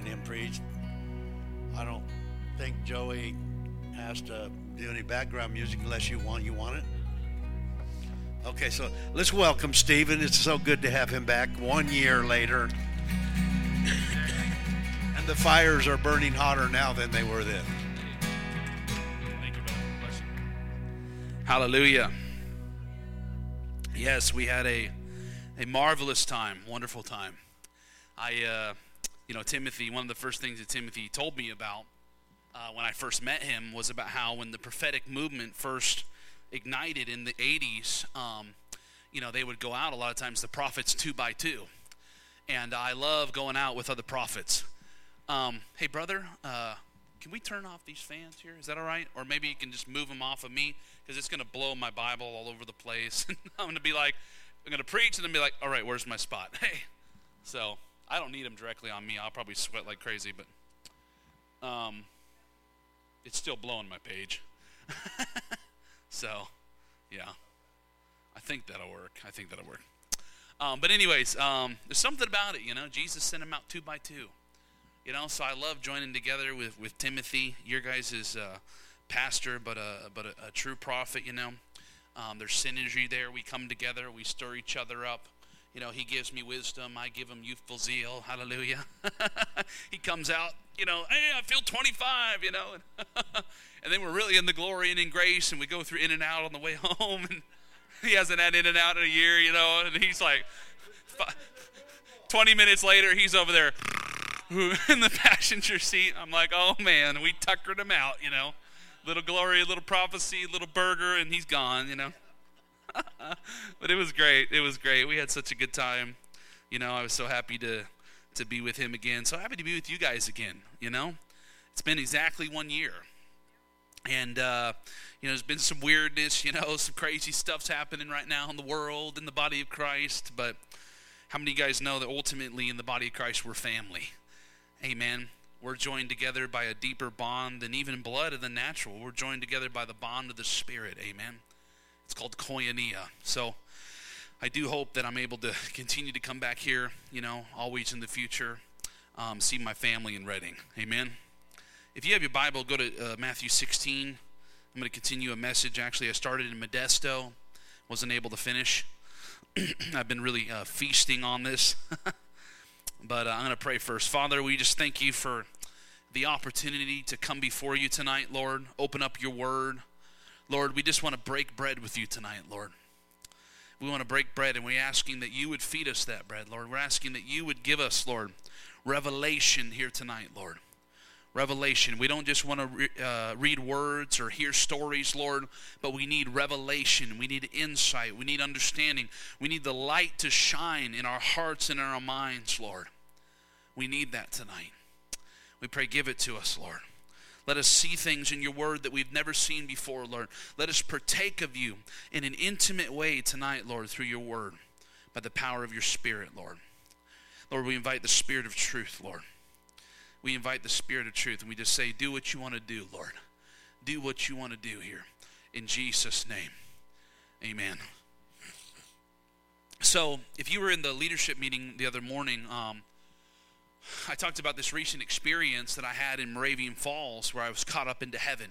hearing him preach. I don't think Joey has to do any background music unless you want. You want it? Okay, so let's welcome Stephen. It's so good to have him back one year later. and the fires are burning hotter now than they were then. Thank you. Hallelujah. Yes, we had a a marvelous time, wonderful time. I, uh, you know, Timothy. One of the first things that Timothy told me about uh, when I first met him was about how when the prophetic movement first ignited in the 80s, um, you know, they would go out a lot of times, the prophets two by two. And I love going out with other prophets. Um, hey, brother, uh, can we turn off these fans here? Is that all right? Or maybe you can just move them off of me because it's going to blow my Bible all over the place. I'm going to be like, I'm going to preach and then be like, all right, where's my spot? Hey. So I don't need them directly on me. I'll probably sweat like crazy, but um, it's still blowing my page. so, yeah. I think that'll work. I think that'll work. Um, but anyways, um, there's something about it, you know. Jesus sent them out two by two, you know. So I love joining together with, with Timothy, your guys' is uh, pastor, but a but a, a, true prophet, you know. Um, there's synergy there. We come together, we stir each other up. You know, he gives me wisdom. I give him youthful zeal. Hallelujah. he comes out, you know, hey, I feel 25, you know. and then we're really in the glory and in grace, and we go through In-N-Out on the way home. And he hasn't had In-N-Out in a year, you know. And he's like, 20 minutes later, he's over there in the passenger seat. I'm like, oh man, we tuckered him out, you know. Little glory, little prophecy, little burger, and he's gone, you know. but it was great. It was great. We had such a good time. You know, I was so happy to to be with him again. So happy to be with you guys again. You know, it's been exactly one year, and uh, you know, there's been some weirdness. You know, some crazy stuff's happening right now in the world in the body of Christ. But how many of you guys know that ultimately in the body of Christ we're family? Amen. We're joined together by a deeper bond than even blood of the natural. We're joined together by the bond of the Spirit. Amen. It's called koinonia. So I do hope that I'm able to continue to come back here, you know, always in the future, um, see my family in Redding. Amen. If you have your Bible, go to uh, Matthew 16. I'm going to continue a message. Actually, I started in Modesto, wasn't able to finish. I've been really uh, feasting on this. but uh, I'm going to pray first. Father, we just thank you for the opportunity to come before you tonight, Lord. Open up your word. Lord, we just want to break bread with you tonight, Lord. We want to break bread, and we're asking that you would feed us that bread, Lord. We're asking that you would give us, Lord, revelation here tonight, Lord. Revelation. We don't just want to re- uh, read words or hear stories, Lord, but we need revelation. We need insight. We need understanding. We need the light to shine in our hearts and in our minds, Lord. We need that tonight. We pray, give it to us, Lord. Let us see things in your word that we've never seen before, Lord. Let us partake of you in an intimate way tonight, Lord, through your word, by the power of your spirit, Lord. Lord, we invite the spirit of truth, Lord. We invite the spirit of truth, and we just say, Do what you want to do, Lord. Do what you want to do here. In Jesus' name, amen. So, if you were in the leadership meeting the other morning, um, I talked about this recent experience that I had in Moravian Falls where I was caught up into heaven.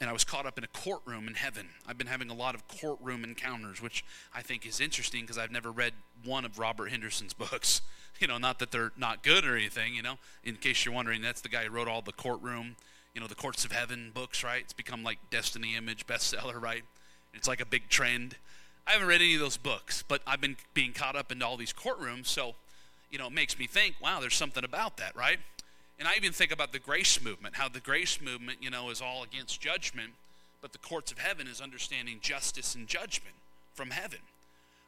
And I was caught up in a courtroom in heaven. I've been having a lot of courtroom encounters, which I think is interesting because I've never read one of Robert Henderson's books. You know, not that they're not good or anything, you know. In case you're wondering, that's the guy who wrote all the courtroom, you know, the Courts of Heaven books, right? It's become like Destiny Image bestseller, right? It's like a big trend. I haven't read any of those books, but I've been being caught up into all these courtrooms, so you know, it makes me think, wow, there's something about that, right? And I even think about the grace movement, how the grace movement, you know, is all against judgment, but the courts of heaven is understanding justice and judgment from heaven,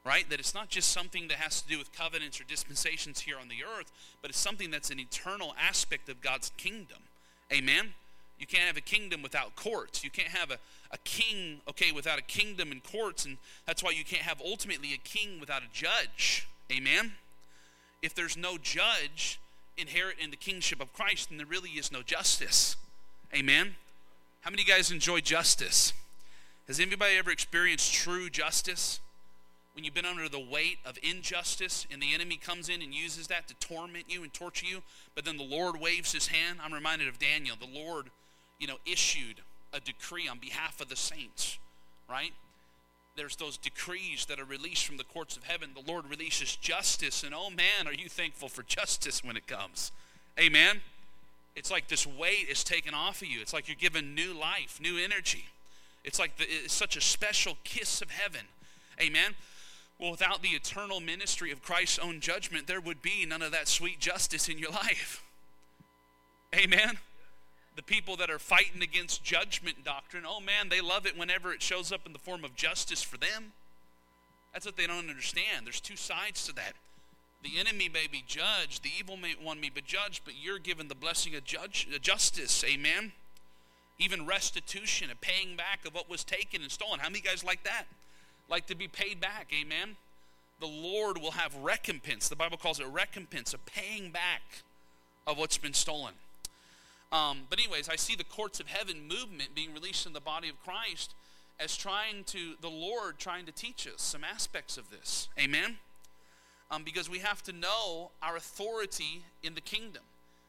right? That it's not just something that has to do with covenants or dispensations here on the earth, but it's something that's an eternal aspect of God's kingdom. Amen? You can't have a kingdom without courts. You can't have a, a king, okay, without a kingdom and courts, and that's why you can't have ultimately a king without a judge. Amen? If there's no judge inherent in the kingship of Christ, then there really is no justice. Amen? How many guys enjoy justice? Has anybody ever experienced true justice? when you've been under the weight of injustice and the enemy comes in and uses that to torment you and torture you, but then the Lord waves his hand. I'm reminded of Daniel. The Lord, you know, issued a decree on behalf of the saints, right? There's those decrees that are released from the courts of heaven. The Lord releases justice, and oh man, are you thankful for justice when it comes? Amen. It's like this weight is taken off of you. It's like you're given new life, new energy. It's like the, it's such a special kiss of heaven. Amen. Well, without the eternal ministry of Christ's own judgment, there would be none of that sweet justice in your life. Amen. The people that are fighting against judgment doctrine, oh man, they love it whenever it shows up in the form of justice for them. That's what they don't understand. There's two sides to that. The enemy may be judged, the evil may one may be judged, but you're given the blessing of judge, uh, justice. Amen. Even restitution, a paying back of what was taken and stolen. How many guys like that? Like to be paid back. Amen. The Lord will have recompense. The Bible calls it recompense, a paying back of what's been stolen. Um, but, anyways, I see the courts of heaven movement being released in the body of Christ as trying to, the Lord trying to teach us some aspects of this. Amen? um, because we have to know our authority in the kingdom.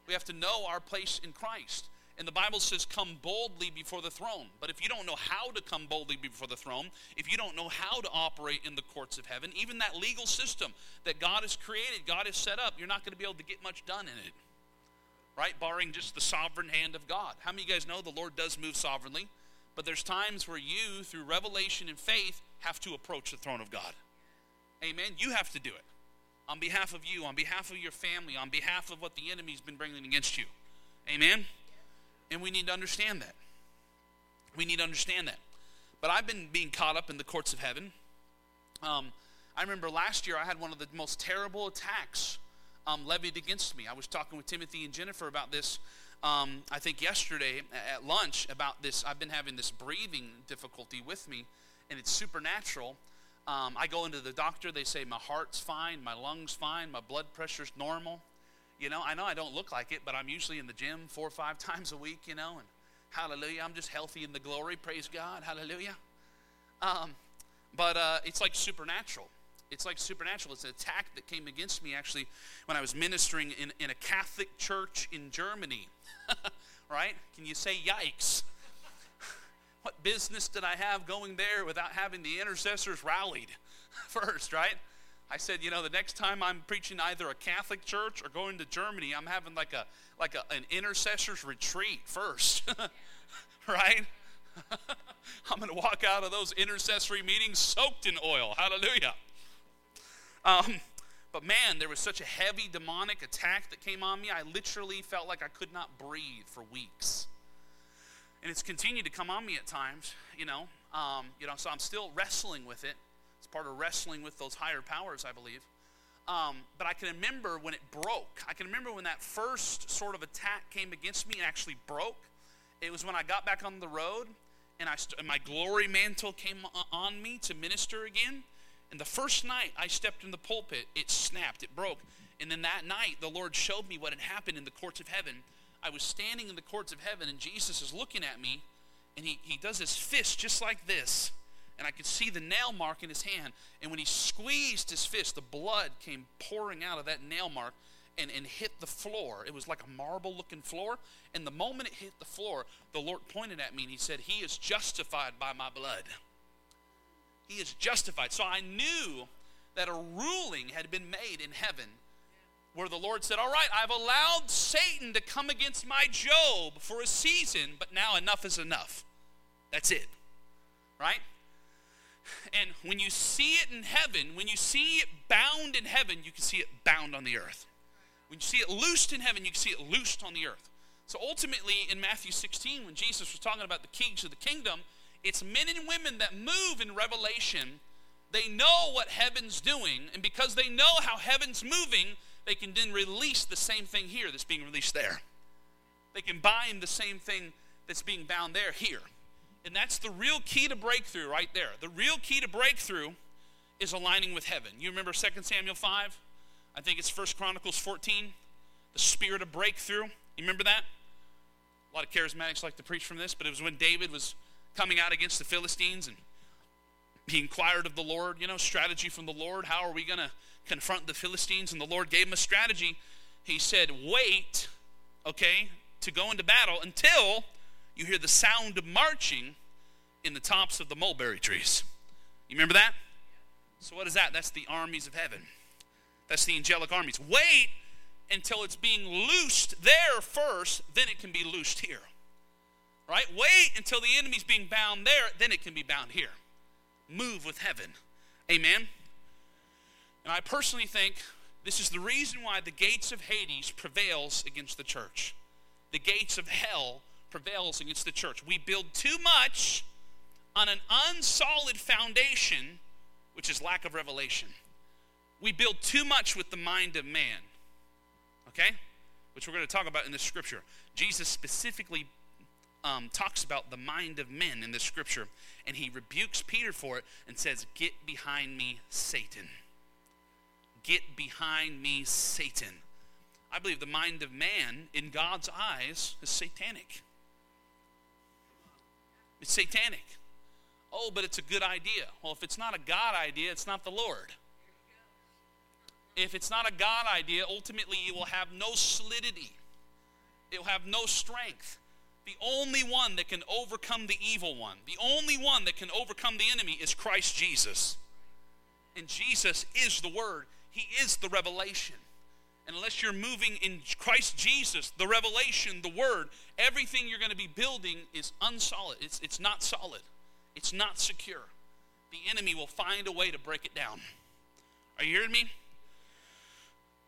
We have to know our place in Christ. And the Bible says, come boldly before the throne. But if you don't know how to come boldly before the throne, if you don't know how to operate in the courts of heaven, even that legal system that God has created, God has set up, you're not going to be able to get much done in it. Right? Barring just the sovereign hand of God. How many of you guys know the Lord does move sovereignly? But there's times where you, through revelation and faith, have to approach the throne of God. Amen? You have to do it on behalf of you, on behalf of your family, on behalf of what the enemy's been bringing against you. Amen? And we need to understand that. We need to understand that. But I've been being caught up in the courts of heaven. Um, I remember last year I had one of the most terrible attacks um, levied against me. I was talking with Timothy and Jennifer about this, um, I think yesterday at lunch, about this. I've been having this breathing difficulty with me, and it's supernatural. Um, I go into the doctor, they say my heart's fine, my lungs fine, my blood pressure's normal. You know, I know I don't look like it, but I'm usually in the gym four or five times a week, you know, and hallelujah, I'm just healthy in the glory, praise God, hallelujah. Um, but uh, it's like supernatural. It's like supernatural. It's an attack that came against me actually when I was ministering in, in a Catholic church in Germany. right? Can you say yikes? What business did I have going there without having the intercessors rallied first, right? I said, you know, the next time I'm preaching either a Catholic church or going to Germany, I'm having like a like a, an intercessors retreat first, right? I'm going to walk out of those intercessory meetings soaked in oil. Hallelujah. Um, but man, there was such a heavy demonic attack that came on me. I literally felt like I could not breathe for weeks and it's continued to come on me at times, you know. Um, you know, so I'm still wrestling with it. It's part of wrestling with those higher powers, I believe. Um, but I can remember when it broke. I can remember when that first sort of attack came against me and actually broke. It was when I got back on the road and I st- and my glory mantle came on me to minister again. And the first night I stepped in the pulpit, it snapped, it broke. And then that night, the Lord showed me what had happened in the courts of heaven I was standing in the courts of heaven, and Jesus is looking at me, and he, he does his fist just like this. And I could see the nail mark in his hand. And when he squeezed his fist, the blood came pouring out of that nail mark and, and hit the floor. It was like a marble looking floor. And the moment it hit the floor, the Lord pointed at me and he said, He is justified by my blood. He is justified. So I knew that a ruling had been made in heaven where the Lord said, All right, I've allowed Satan to come against my Job for a season, but now enough is enough. That's it. Right? And when you see it in heaven, when you see it bound in heaven, you can see it bound on the earth. When you see it loosed in heaven, you can see it loosed on the earth. So ultimately, in Matthew 16, when Jesus was talking about the keys of the kingdom, it's men and women that move in revelation. They know what heaven's doing, and because they know how heaven's moving, they can then release the same thing here that's being released there. They can bind the same thing that's being bound there here. And that's the real key to breakthrough right there. The real key to breakthrough is aligning with heaven. You remember 2 Samuel 5? I think it's 1 Chronicles 14. The spirit of breakthrough. You remember that? A lot of charismatics like to preach from this, but it was when David was coming out against the Philistines and he inquired of the Lord, you know, strategy from the Lord. How are we going to confront the Philistines? And the Lord gave him a strategy. He said, Wait, okay, to go into battle until you hear the sound of marching in the tops of the mulberry trees. You remember that? So, what is that? That's the armies of heaven. That's the angelic armies. Wait until it's being loosed there first, then it can be loosed here. Right? Wait until the enemy's being bound there, then it can be bound here. Move with heaven. Amen? And I personally think this is the reason why the gates of Hades prevails against the church. The gates of hell prevails against the church. We build too much on an unsolid foundation, which is lack of revelation. We build too much with the mind of man. Okay? Which we're going to talk about in this scripture. Jesus specifically um, talks about the mind of men in this scripture, and he rebukes Peter for it and says, Get behind me, Satan. Get behind me, Satan. I believe the mind of man, in God's eyes, is satanic. It's satanic. Oh, but it's a good idea. Well, if it's not a God idea, it's not the Lord. If it's not a God idea, ultimately it will have no solidity, it will have no strength. The only one that can overcome the evil one, the only one that can overcome the enemy is Christ Jesus. And Jesus is the Word, He is the revelation. And unless you're moving in Christ Jesus, the revelation, the Word, everything you're going to be building is unsolid. It's, it's not solid, it's not secure. The enemy will find a way to break it down. Are you hearing me?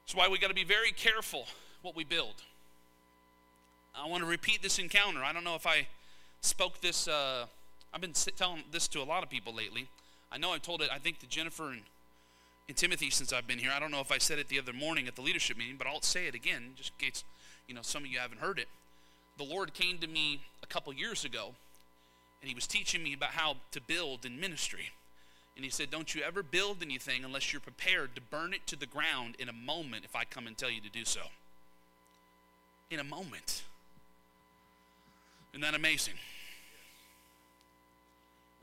That's why we got to be very careful what we build. I want to repeat this encounter. I don't know if I spoke this, uh, I've been telling this to a lot of people lately. I know I told it, I think, to Jennifer and, and Timothy since I've been here. I don't know if I said it the other morning at the leadership meeting, but I'll say it again, just in case you know some of you haven't heard it. The Lord came to me a couple years ago, and He was teaching me about how to build in ministry. And He said, Don't you ever build anything unless you're prepared to burn it to the ground in a moment if I come and tell you to do so. In a moment. Isn't that amazing?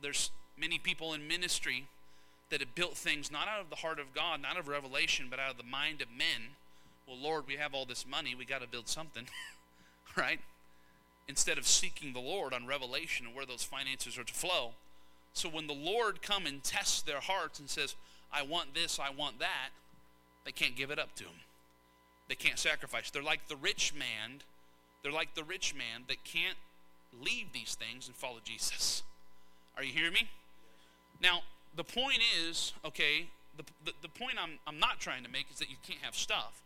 There's many people in ministry that have built things not out of the heart of God, not of revelation, but out of the mind of men. Well, Lord, we have all this money, we got to build something, right? Instead of seeking the Lord on revelation and where those finances are to flow. So when the Lord come and tests their hearts and says, "I want this, I want that," they can't give it up to him. They can't sacrifice. They're like the rich man. They're like the rich man that can't leave these things and follow Jesus. Are you hearing me? Now, the point is, okay, the, the, the point I'm, I'm not trying to make is that you can't have stuff.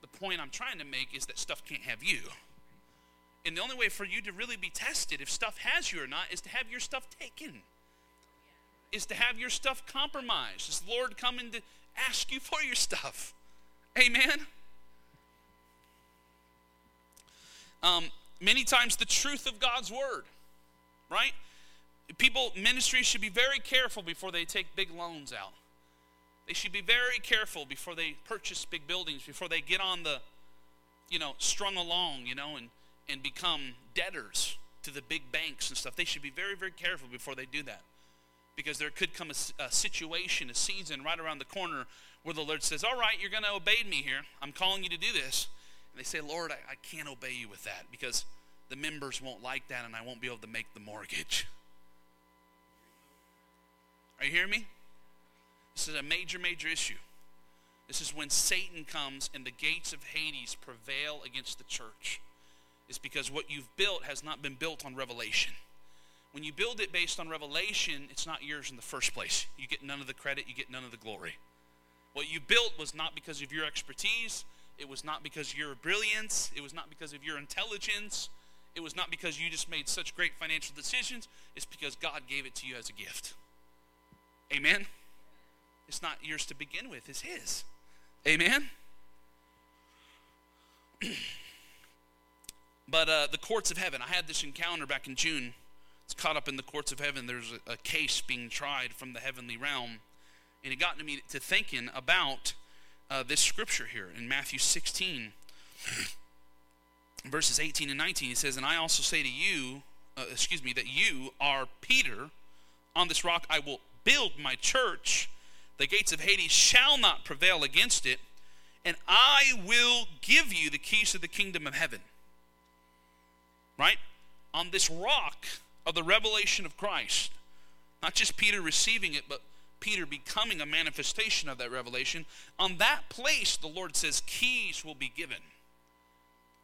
The point I'm trying to make is that stuff can't have you. And the only way for you to really be tested if stuff has you or not is to have your stuff taken. Is to have your stuff compromised. Is the Lord coming to ask you for your stuff? Amen. Um, many times the truth of God's word, right? People, ministries should be very careful before they take big loans out. They should be very careful before they purchase big buildings, before they get on the, you know, strung along, you know, and, and become debtors to the big banks and stuff. They should be very, very careful before they do that. Because there could come a, a situation, a season right around the corner where the Lord says, All right, you're going to obey me here. I'm calling you to do this. They say, Lord, I, I can't obey you with that because the members won't like that and I won't be able to make the mortgage. Are you hearing me? This is a major, major issue. This is when Satan comes and the gates of Hades prevail against the church. It's because what you've built has not been built on revelation. When you build it based on revelation, it's not yours in the first place. You get none of the credit, you get none of the glory. What you built was not because of your expertise, it was not because of your brilliance. It was not because of your intelligence. It was not because you just made such great financial decisions. It's because God gave it to you as a gift. Amen? It's not yours to begin with, it's His. Amen? but uh, the courts of heaven, I had this encounter back in June. It's caught up in the courts of heaven. There's a, a case being tried from the heavenly realm. And it got me to thinking about uh, this scripture here in Matthew 16, verses 18 and 19. He says, And I also say to you, uh, excuse me, that you are Peter. On this rock I will build my church, the gates of Hades shall not prevail against it, and I will give you the keys to the kingdom of heaven. Right? On this rock of the revelation of Christ, not just Peter receiving it, but Peter becoming a manifestation of that revelation, on that place, the Lord says, keys will be given.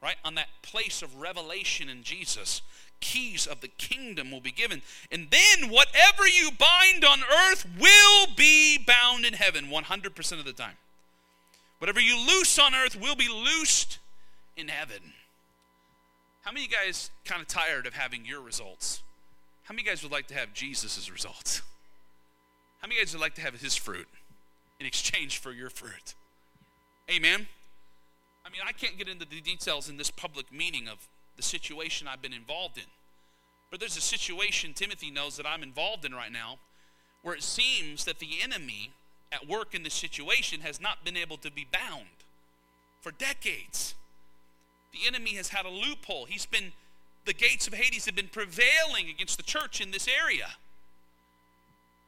Right? On that place of revelation in Jesus, keys of the kingdom will be given. And then whatever you bind on earth will be bound in heaven 100% of the time. Whatever you loose on earth will be loosed in heaven. How many of you guys kind of tired of having your results? How many of you guys would like to have Jesus' results? How many guys would like to have his fruit in exchange for your fruit? Amen. I mean, I can't get into the details in this public meeting of the situation I've been involved in. But there's a situation Timothy knows that I'm involved in right now where it seems that the enemy at work in this situation has not been able to be bound for decades. The enemy has had a loophole. He's been, the gates of Hades have been prevailing against the church in this area.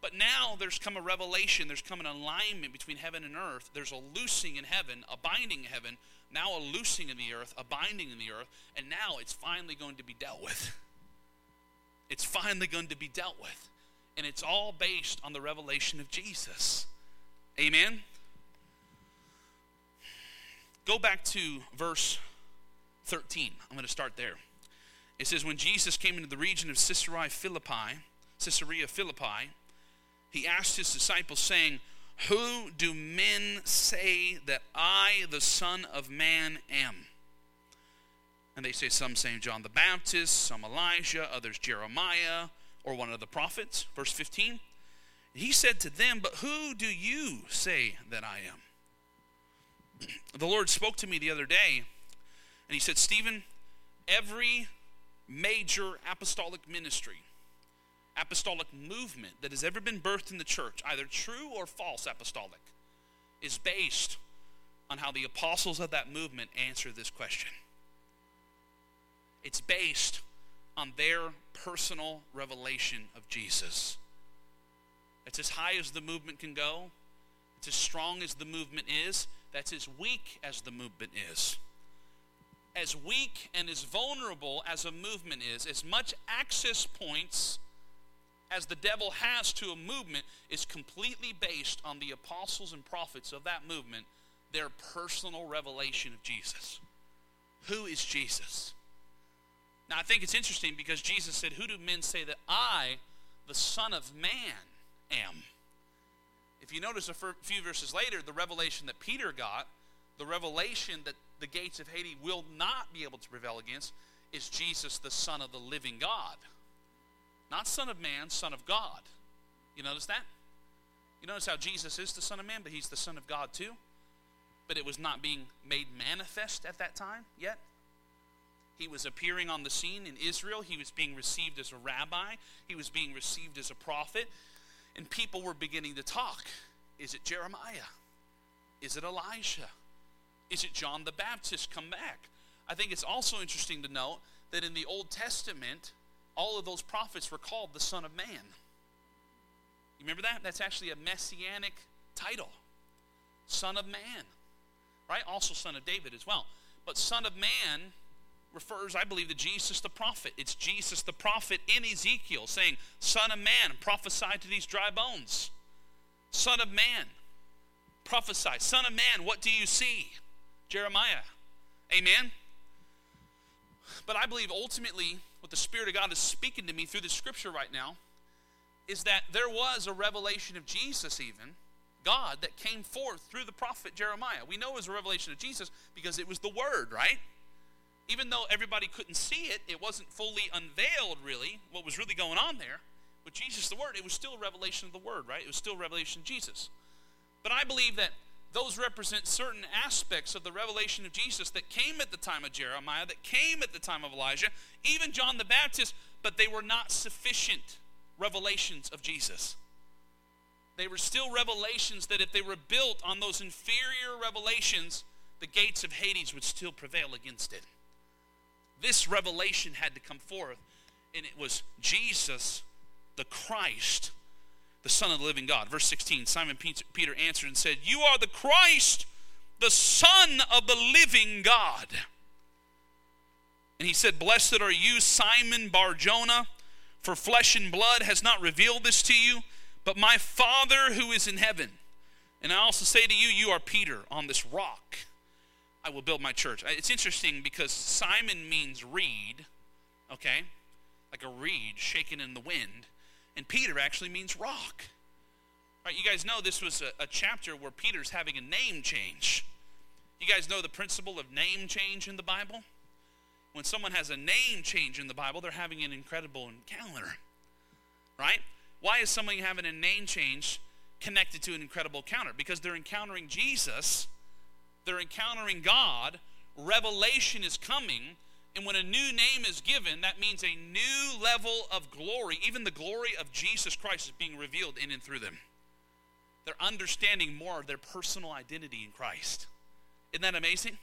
But now there's come a revelation, there's come an alignment between heaven and earth. There's a loosing in heaven, a binding in heaven, now a loosing in the earth, a binding in the earth, and now it's finally going to be dealt with. It's finally going to be dealt with. And it's all based on the revelation of Jesus. Amen? Go back to verse 13. I'm going to start there. It says, When Jesus came into the region of Caesarea Philippi, Caesarea Philippi, he asked his disciples, saying, Who do men say that I, the Son of Man, am? And they say, Some say John the Baptist, some Elijah, others Jeremiah, or one of the prophets. Verse 15. He said to them, But who do you say that I am? The Lord spoke to me the other day, and He said, Stephen, every major apostolic ministry apostolic movement that has ever been birthed in the church, either true or false apostolic, is based on how the apostles of that movement answer this question. It's based on their personal revelation of Jesus. It's as high as the movement can go. It's as strong as the movement is. That's as weak as the movement is. As weak and as vulnerable as a movement is, as much access points as the devil has to a movement is completely based on the apostles and prophets of that movement, their personal revelation of Jesus. Who is Jesus? Now, I think it's interesting because Jesus said, Who do men say that I, the Son of Man, am? If you notice a few verses later, the revelation that Peter got, the revelation that the gates of Hades will not be able to prevail against, is Jesus, the Son of the living God. Not Son of Man, Son of God. You notice that? You notice how Jesus is the Son of Man, but he's the Son of God too? But it was not being made manifest at that time yet. He was appearing on the scene in Israel. He was being received as a rabbi. He was being received as a prophet. And people were beginning to talk. Is it Jeremiah? Is it Elijah? Is it John the Baptist come back? I think it's also interesting to note that in the Old Testament, all of those prophets were called the Son of Man. You remember that? That's actually a messianic title. Son of Man. Right? Also Son of David as well. But Son of Man refers, I believe, to Jesus the prophet. It's Jesus the prophet in Ezekiel saying, Son of Man, prophesy to these dry bones. Son of Man, prophesy. Son of Man, what do you see? Jeremiah. Amen? But I believe ultimately what the Spirit of God is speaking to me through the scripture right now is that there was a revelation of Jesus, even God, that came forth through the prophet Jeremiah. We know it was a revelation of Jesus because it was the Word, right? Even though everybody couldn't see it, it wasn't fully unveiled, really, what was really going on there. With Jesus, the Word, it was still a revelation of the Word, right? It was still a revelation of Jesus. But I believe that those represent certain aspects of the revelation of Jesus that came at the time of Jeremiah, that came at the time of Elijah, even John the Baptist, but they were not sufficient revelations of Jesus. They were still revelations that if they were built on those inferior revelations, the gates of Hades would still prevail against it. This revelation had to come forth, and it was Jesus, the Christ, the Son of the living God. Verse 16 Simon Peter answered and said, You are the Christ, the Son of the living God. And he said, Blessed are you, Simon Barjona, for flesh and blood has not revealed this to you, but my Father who is in heaven. And I also say to you, you are Peter on this rock. I will build my church. It's interesting because Simon means reed, okay? Like a reed shaken in the wind. And Peter actually means rock. Right, you guys know this was a, a chapter where Peter's having a name change. You guys know the principle of name change in the Bible? When someone has a name change in the Bible, they're having an incredible encounter. Right? Why is someone having a name change connected to an incredible encounter? Because they're encountering Jesus, they're encountering God, revelation is coming, and when a new name is given, that means a new level of glory. Even the glory of Jesus Christ is being revealed in and through them. They're understanding more of their personal identity in Christ. Isn't that amazing?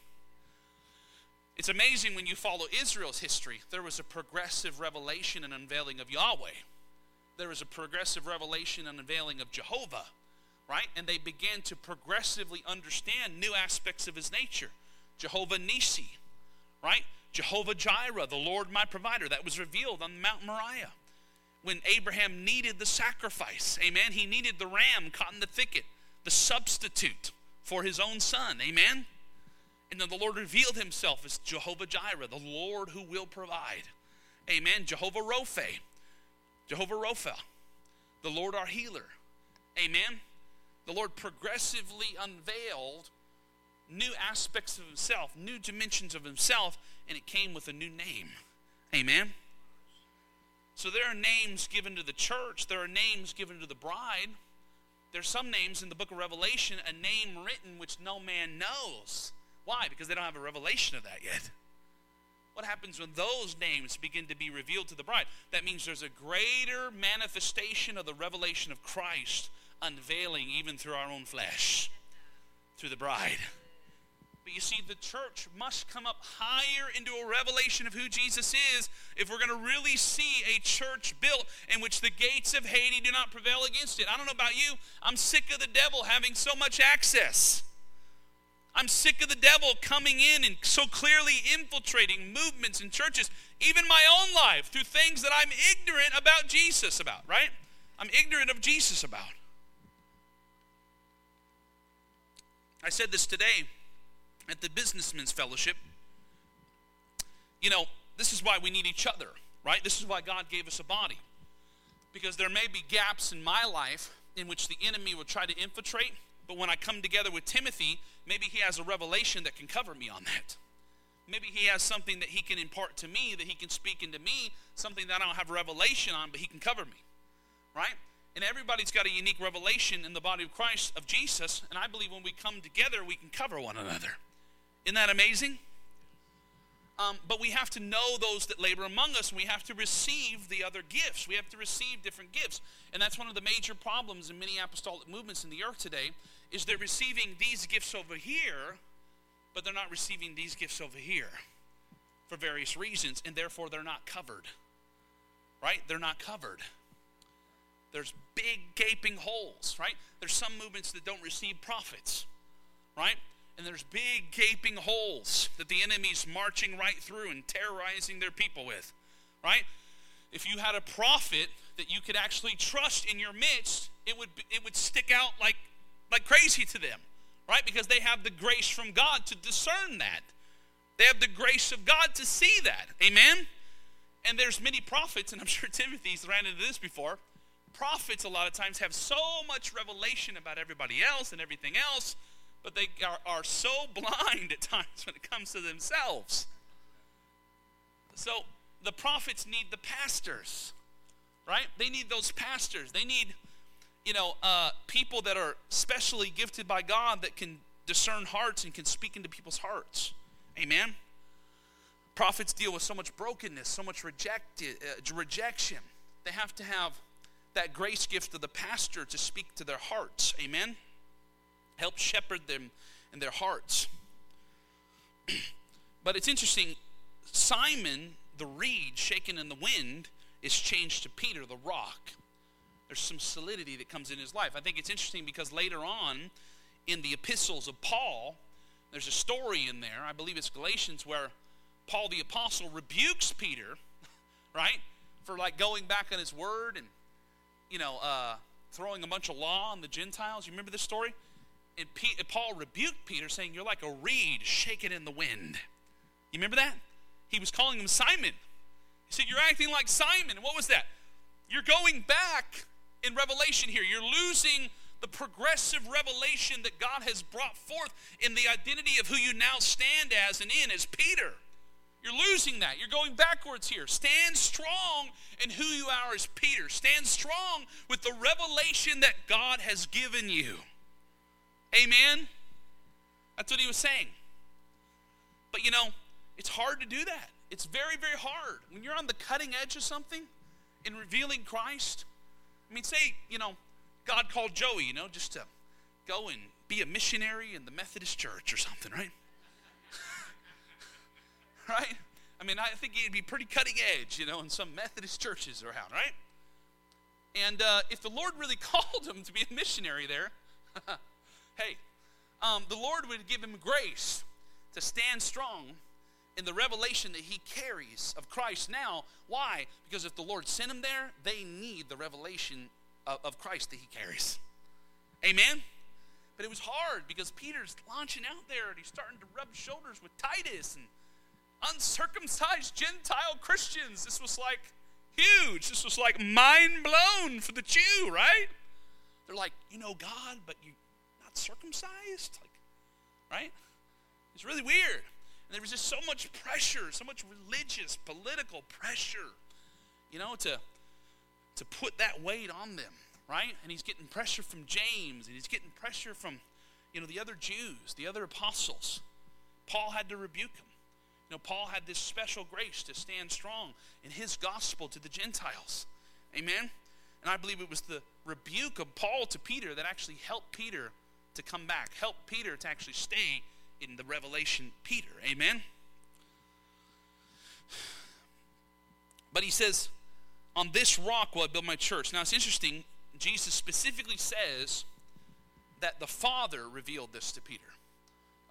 It's amazing when you follow Israel's history. There was a progressive revelation and unveiling of Yahweh. There was a progressive revelation and unveiling of Jehovah, right? And they began to progressively understand new aspects of his nature. Jehovah Nisi, right? Jehovah Jireh, the Lord my provider. That was revealed on Mount Moriah when Abraham needed the sacrifice. Amen. He needed the ram caught in the thicket, the substitute for his own son. Amen. And then the Lord revealed himself as Jehovah Jireh, the Lord who will provide. Amen. Jehovah Rophe, Jehovah Rapha, the Lord our healer. Amen. The Lord progressively unveiled new aspects of himself, new dimensions of himself, and it came with a new name. Amen. So there are names given to the church, there are names given to the bride. There's some names in the book of Revelation, a name written which no man knows. Why? Because they don't have a revelation of that yet. What happens when those names begin to be revealed to the bride? That means there's a greater manifestation of the revelation of Christ unveiling even through our own flesh, through the bride. But you see, the church must come up higher into a revelation of who Jesus is if we're going to really see a church built in which the gates of Hades do not prevail against it. I don't know about you, I'm sick of the devil having so much access. I'm sick of the devil coming in and so clearly infiltrating movements and churches, even my own life, through things that I'm ignorant about Jesus about, right? I'm ignorant of Jesus about. I said this today at the Businessmen's Fellowship. You know, this is why we need each other, right? This is why God gave us a body. Because there may be gaps in my life in which the enemy will try to infiltrate, but when I come together with Timothy, maybe he has a revelation that can cover me on that. Maybe he has something that he can impart to me, that he can speak into me, something that I don't have revelation on, but he can cover me, right? And everybody's got a unique revelation in the body of Christ, of Jesus, and I believe when we come together, we can cover one another. Isn't that amazing? Um, but we have to know those that labor among us, and we have to receive the other gifts. We have to receive different gifts. And that's one of the major problems in many apostolic movements in the earth today, is they're receiving these gifts over here, but they're not receiving these gifts over here for various reasons, and therefore they're not covered. Right? They're not covered. There's big gaping holes, right? There's some movements that don't receive prophets, right? And there's big gaping holes that the enemy's marching right through and terrorizing their people with, right? If you had a prophet that you could actually trust in your midst, it would it would stick out like like crazy to them, right? Because they have the grace from God to discern that. They have the grace of God to see that. Amen. And there's many prophets, and I'm sure Timothy's ran into this before. Prophets a lot of times have so much revelation about everybody else and everything else but they are, are so blind at times when it comes to themselves. So the prophets need the pastors, right? They need those pastors. They need, you know, uh, people that are specially gifted by God that can discern hearts and can speak into people's hearts. Amen. Prophets deal with so much brokenness, so much rejected, uh, rejection. They have to have that grace gift of the pastor to speak to their hearts. Amen. Help shepherd them in their hearts. but it's interesting, Simon, the reed shaken in the wind, is changed to Peter, the rock. there's some solidity that comes in his life. I think it's interesting because later on in the epistles of Paul, there's a story in there, I believe it's Galatians, where Paul the apostle rebukes Peter, right, for like going back on his word and, you know, uh, throwing a bunch of law on the Gentiles. You remember this story? And Paul rebuked Peter, saying, You're like a reed shaken in the wind. You remember that? He was calling him Simon. He said, You're acting like Simon. what was that? You're going back in Revelation here. You're losing the progressive revelation that God has brought forth in the identity of who you now stand as and in as Peter. You're losing that. You're going backwards here. Stand strong in who you are as Peter. Stand strong with the revelation that God has given you. Amen? That's what he was saying. But you know, it's hard to do that. It's very, very hard. When you're on the cutting edge of something in revealing Christ, I mean, say, you know, God called Joey, you know, just to go and be a missionary in the Methodist church or something, right? right? I mean, I think he'd be pretty cutting edge, you know, in some Methodist churches around, right? And uh, if the Lord really called him to be a missionary there, hey, um, the Lord would give him grace to stand strong in the revelation that he carries of Christ now. Why? Because if the Lord sent him there, they need the revelation of, of Christ that he carries. Amen? But it was hard because Peter's launching out there and he's starting to rub shoulders with Titus and uncircumcised Gentile Christians. This was like huge. This was like mind blown for the Jew, right? They're like, you know God, but you're not circumcised? Like, right? It's really weird. And there was just so much pressure, so much religious, political pressure, you know, to, to put that weight on them, right? And he's getting pressure from James, and he's getting pressure from, you know, the other Jews, the other apostles. Paul had to rebuke him. You know, Paul had this special grace to stand strong in his gospel to the Gentiles. Amen? And I believe it was the rebuke of Paul to Peter that actually helped Peter to come back, Help Peter to actually stay in the revelation Peter. Amen? But he says, On this rock will I build my church. Now it's interesting, Jesus specifically says that the Father revealed this to Peter.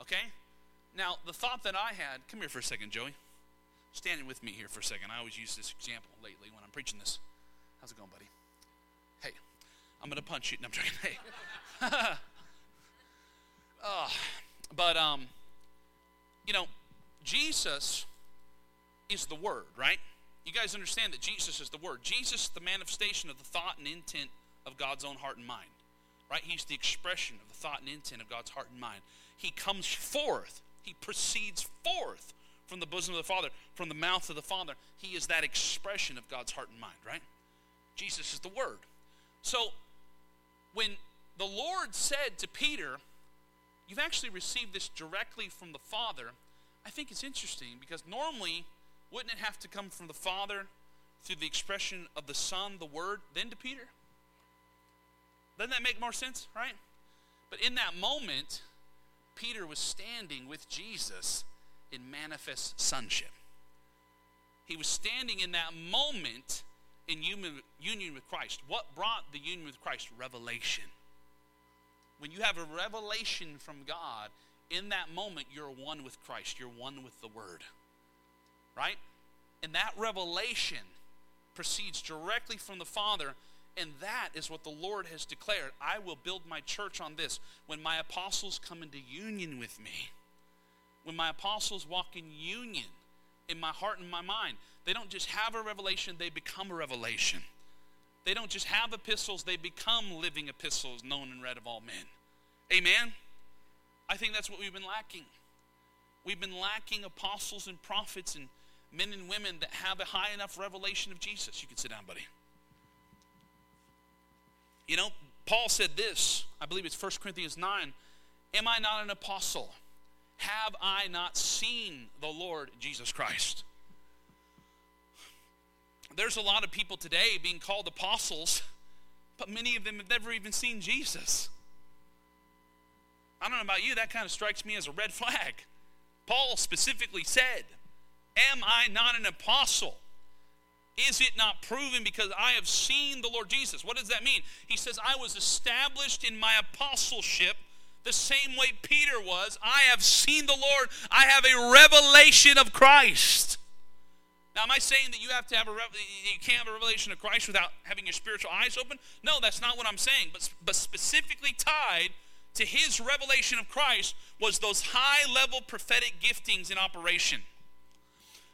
Okay? Now, the thought that I had, come here for a second, Joey. Standing with me here for a second. I always use this example lately when I'm preaching this. How's it going, buddy? Hey, I'm going to punch you. No, I'm joking. Hey. oh, but, um, you know, Jesus is the Word, right? You guys understand that Jesus is the Word. Jesus, the manifestation of the thought and intent of God's own heart and mind, right? He's the expression of the thought and intent of God's heart and mind. He comes forth he proceeds forth from the bosom of the Father, from the mouth of the Father. He is that expression of God's heart and mind, right? Jesus is the Word. So when the Lord said to Peter, You've actually received this directly from the Father, I think it's interesting because normally, wouldn't it have to come from the Father through the expression of the Son, the Word, then to Peter? Doesn't that make more sense, right? But in that moment, Peter was standing with Jesus in manifest sonship. He was standing in that moment in union with Christ. What brought the union with Christ? Revelation. When you have a revelation from God, in that moment, you're one with Christ. You're one with the Word. Right? And that revelation proceeds directly from the Father and that is what the Lord has declared. I will build my church on this. When my apostles come into union with me, when my apostles walk in union in my heart and my mind, they don't just have a revelation, they become a revelation. They don't just have epistles, they become living epistles known and read of all men. Amen? I think that's what we've been lacking. We've been lacking apostles and prophets and men and women that have a high enough revelation of Jesus. You can sit down, buddy. You know, Paul said this, I believe it's 1 Corinthians 9 Am I not an apostle? Have I not seen the Lord Jesus Christ? There's a lot of people today being called apostles, but many of them have never even seen Jesus. I don't know about you, that kind of strikes me as a red flag. Paul specifically said, Am I not an apostle? Is it not proven because I have seen the Lord Jesus? What does that mean? He says, I was established in my apostleship the same way Peter was. I have seen the Lord. I have a revelation of Christ. Now, am I saying that you have to have a you can't have a revelation of Christ without having your spiritual eyes open? No, that's not what I'm saying. But but specifically tied to his revelation of Christ was those high level prophetic giftings in operation.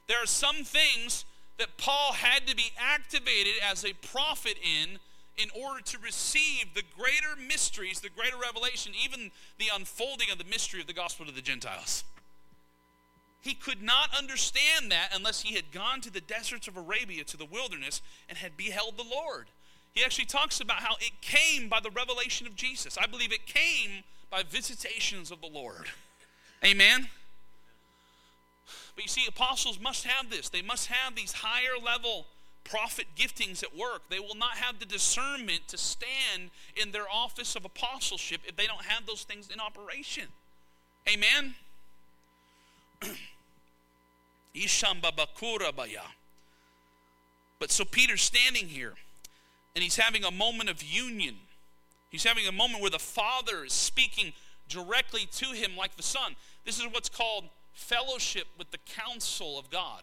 There are some things that Paul had to be activated as a prophet in in order to receive the greater mysteries, the greater revelation, even the unfolding of the mystery of the gospel to the Gentiles. He could not understand that unless he had gone to the deserts of Arabia, to the wilderness, and had beheld the Lord. He actually talks about how it came by the revelation of Jesus. I believe it came by visitations of the Lord. Amen? But you see, apostles must have this. They must have these higher level prophet giftings at work. They will not have the discernment to stand in their office of apostleship if they don't have those things in operation. Amen? But so Peter's standing here and he's having a moment of union. He's having a moment where the Father is speaking directly to him like the Son. This is what's called fellowship with the counsel of God,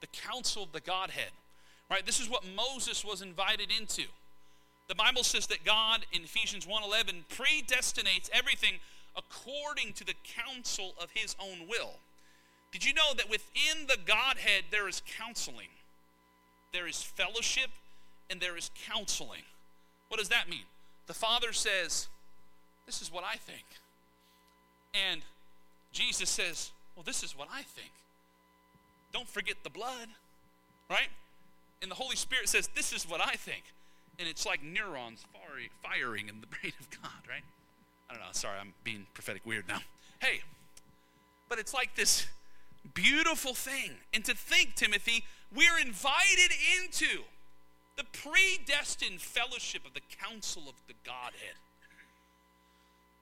the counsel of the Godhead. Right? This is what Moses was invited into. The Bible says that God in Ephesians 1:11 predestinates everything according to the counsel of his own will. Did you know that within the Godhead there is counseling? There is fellowship and there is counseling. What does that mean? The Father says, This is what I think. And Jesus says, well, this is what I think. Don't forget the blood, right? And the Holy Spirit says, This is what I think. And it's like neurons firing in the brain of God, right? I don't know. Sorry, I'm being prophetic weird now. Hey, but it's like this beautiful thing. And to think, Timothy, we're invited into the predestined fellowship of the council of the Godhead.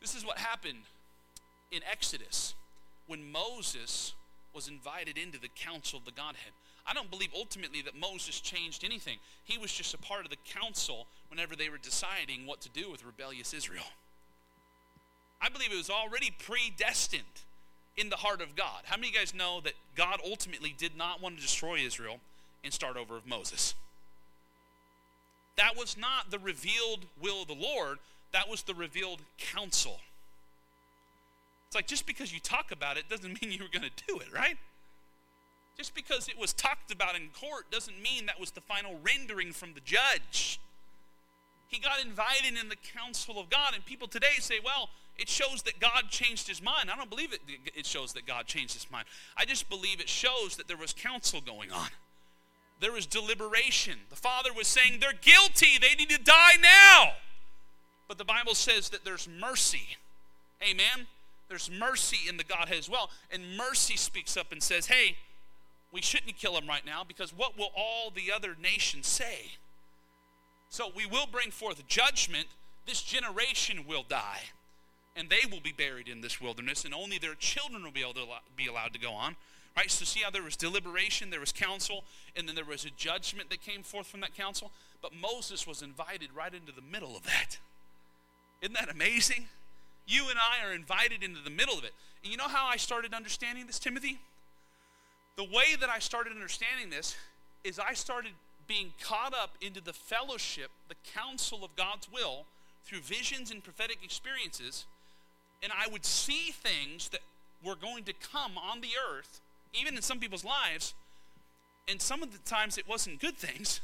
This is what happened in Exodus when Moses was invited into the council of the Godhead. I don't believe ultimately that Moses changed anything. He was just a part of the council whenever they were deciding what to do with rebellious Israel. I believe it was already predestined in the heart of God. How many of you guys know that God ultimately did not want to destroy Israel and start over with Moses? That was not the revealed will of the Lord, that was the revealed counsel. It's like just because you talk about it doesn't mean you were going to do it, right? Just because it was talked about in court doesn't mean that was the final rendering from the judge. He got invited in the counsel of God, and people today say, well, it shows that God changed his mind. I don't believe it, it shows that God changed his mind. I just believe it shows that there was counsel going on. There was deliberation. The father was saying, they're guilty. They need to die now. But the Bible says that there's mercy. Amen. There's mercy in the Godhead as well. And mercy speaks up and says, hey, we shouldn't kill him right now because what will all the other nations say? So we will bring forth judgment. This generation will die, and they will be buried in this wilderness, and only their children will be able to be allowed to go on. Right? So see how there was deliberation, there was counsel, and then there was a judgment that came forth from that counsel. But Moses was invited right into the middle of that. Isn't that amazing? You and I are invited into the middle of it. And you know how I started understanding this, Timothy? The way that I started understanding this is I started being caught up into the fellowship, the counsel of God's will through visions and prophetic experiences. And I would see things that were going to come on the earth, even in some people's lives. And some of the times it wasn't good things.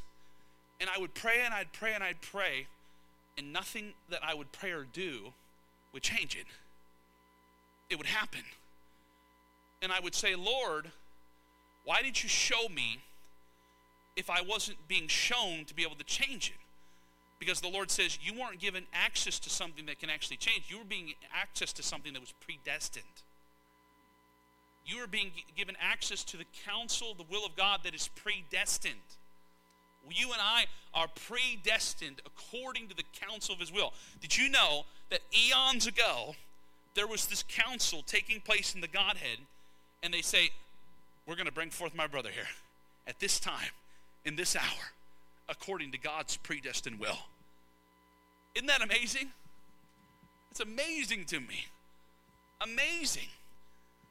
And I would pray and I'd pray and I'd pray. And nothing that I would pray or do would change it. It would happen. And I would say, Lord, why did you show me if I wasn't being shown to be able to change it? Because the Lord says you weren't given access to something that can actually change. You were being access to something that was predestined. You are being given access to the counsel, the will of God that is predestined. You and I are predestined according to the counsel of his will. Did you know that eons ago there was this council taking place in the Godhead, and they say, We're going to bring forth my brother here at this time, in this hour according to God's predestined will. Isn't that amazing? It's amazing to me. Amazing.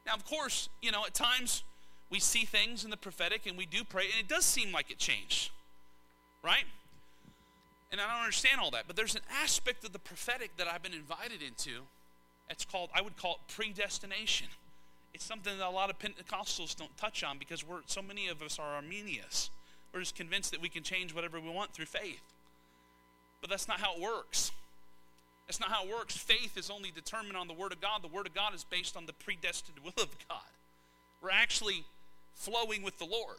Now, of course, you know, at times we see things in the prophetic and we do pray, and it does seem like it changed, right? And I don't understand all that, but there's an aspect of the prophetic that I've been invited into. It's called, I would call it predestination. It's something that a lot of Pentecostals don't touch on because we're so many of us are Arminians. We're just convinced that we can change whatever we want through faith. But that's not how it works. That's not how it works. Faith is only determined on the Word of God. The Word of God is based on the predestined will of God. We're actually flowing with the Lord.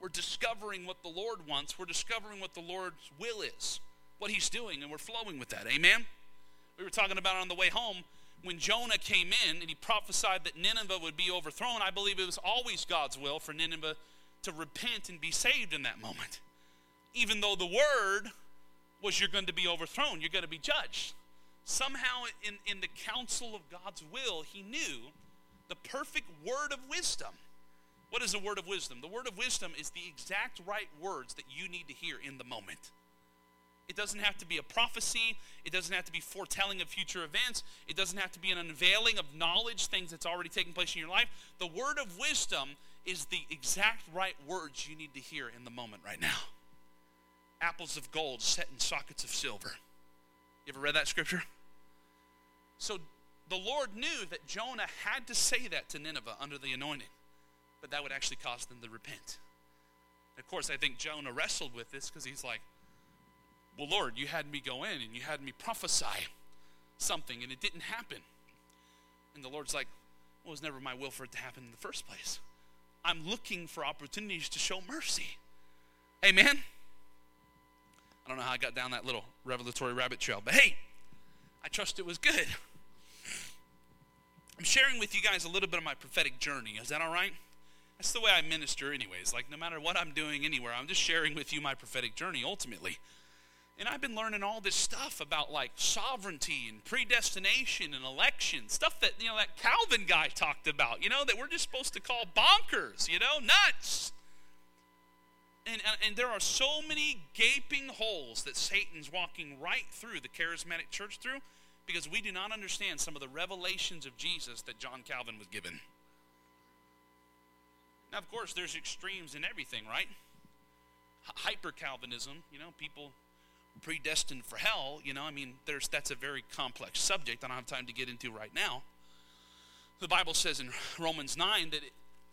We're discovering what the Lord wants. We're discovering what the Lord's will is, what He's doing, and we're flowing with that. Amen? We were talking about on the way home when Jonah came in and he prophesied that Nineveh would be overthrown. I believe it was always God's will for Nineveh to repent and be saved in that moment. Even though the word was you're going to be overthrown, you're going to be judged. Somehow, in, in the counsel of God's will, he knew the perfect word of wisdom. What is a word of wisdom? The word of wisdom is the exact right words that you need to hear in the moment. It doesn't have to be a prophecy. It doesn't have to be foretelling of future events. It doesn't have to be an unveiling of knowledge, things that's already taken place in your life. The word of wisdom is the exact right words you need to hear in the moment right now. Apples of gold set in sockets of silver. You ever read that scripture? So the Lord knew that Jonah had to say that to Nineveh under the anointing, but that would actually cause them to repent. Of course, I think Jonah wrestled with this because he's like, Well, Lord, you had me go in and you had me prophesy something, and it didn't happen. And the Lord's like, Well, it was never my will for it to happen in the first place. I'm looking for opportunities to show mercy. Amen? I don't know how I got down that little revelatory rabbit trail, but hey, I trust it was good. I'm sharing with you guys a little bit of my prophetic journey. Is that all right? That's the way I minister, anyways. Like, no matter what I'm doing anywhere, I'm just sharing with you my prophetic journey ultimately. And I've been learning all this stuff about like sovereignty and predestination and election, stuff that, you know, that Calvin guy talked about, you know, that we're just supposed to call bonkers, you know, nuts. And, and, and there are so many gaping holes that Satan's walking right through the charismatic church through because we do not understand some of the revelations of Jesus that John Calvin was given. Now, of course, there's extremes in everything, right? Hyper Calvinism, you know, people predestined for hell, you know, I mean, there's that's a very complex subject I don't have time to get into right now. The Bible says in Romans 9 that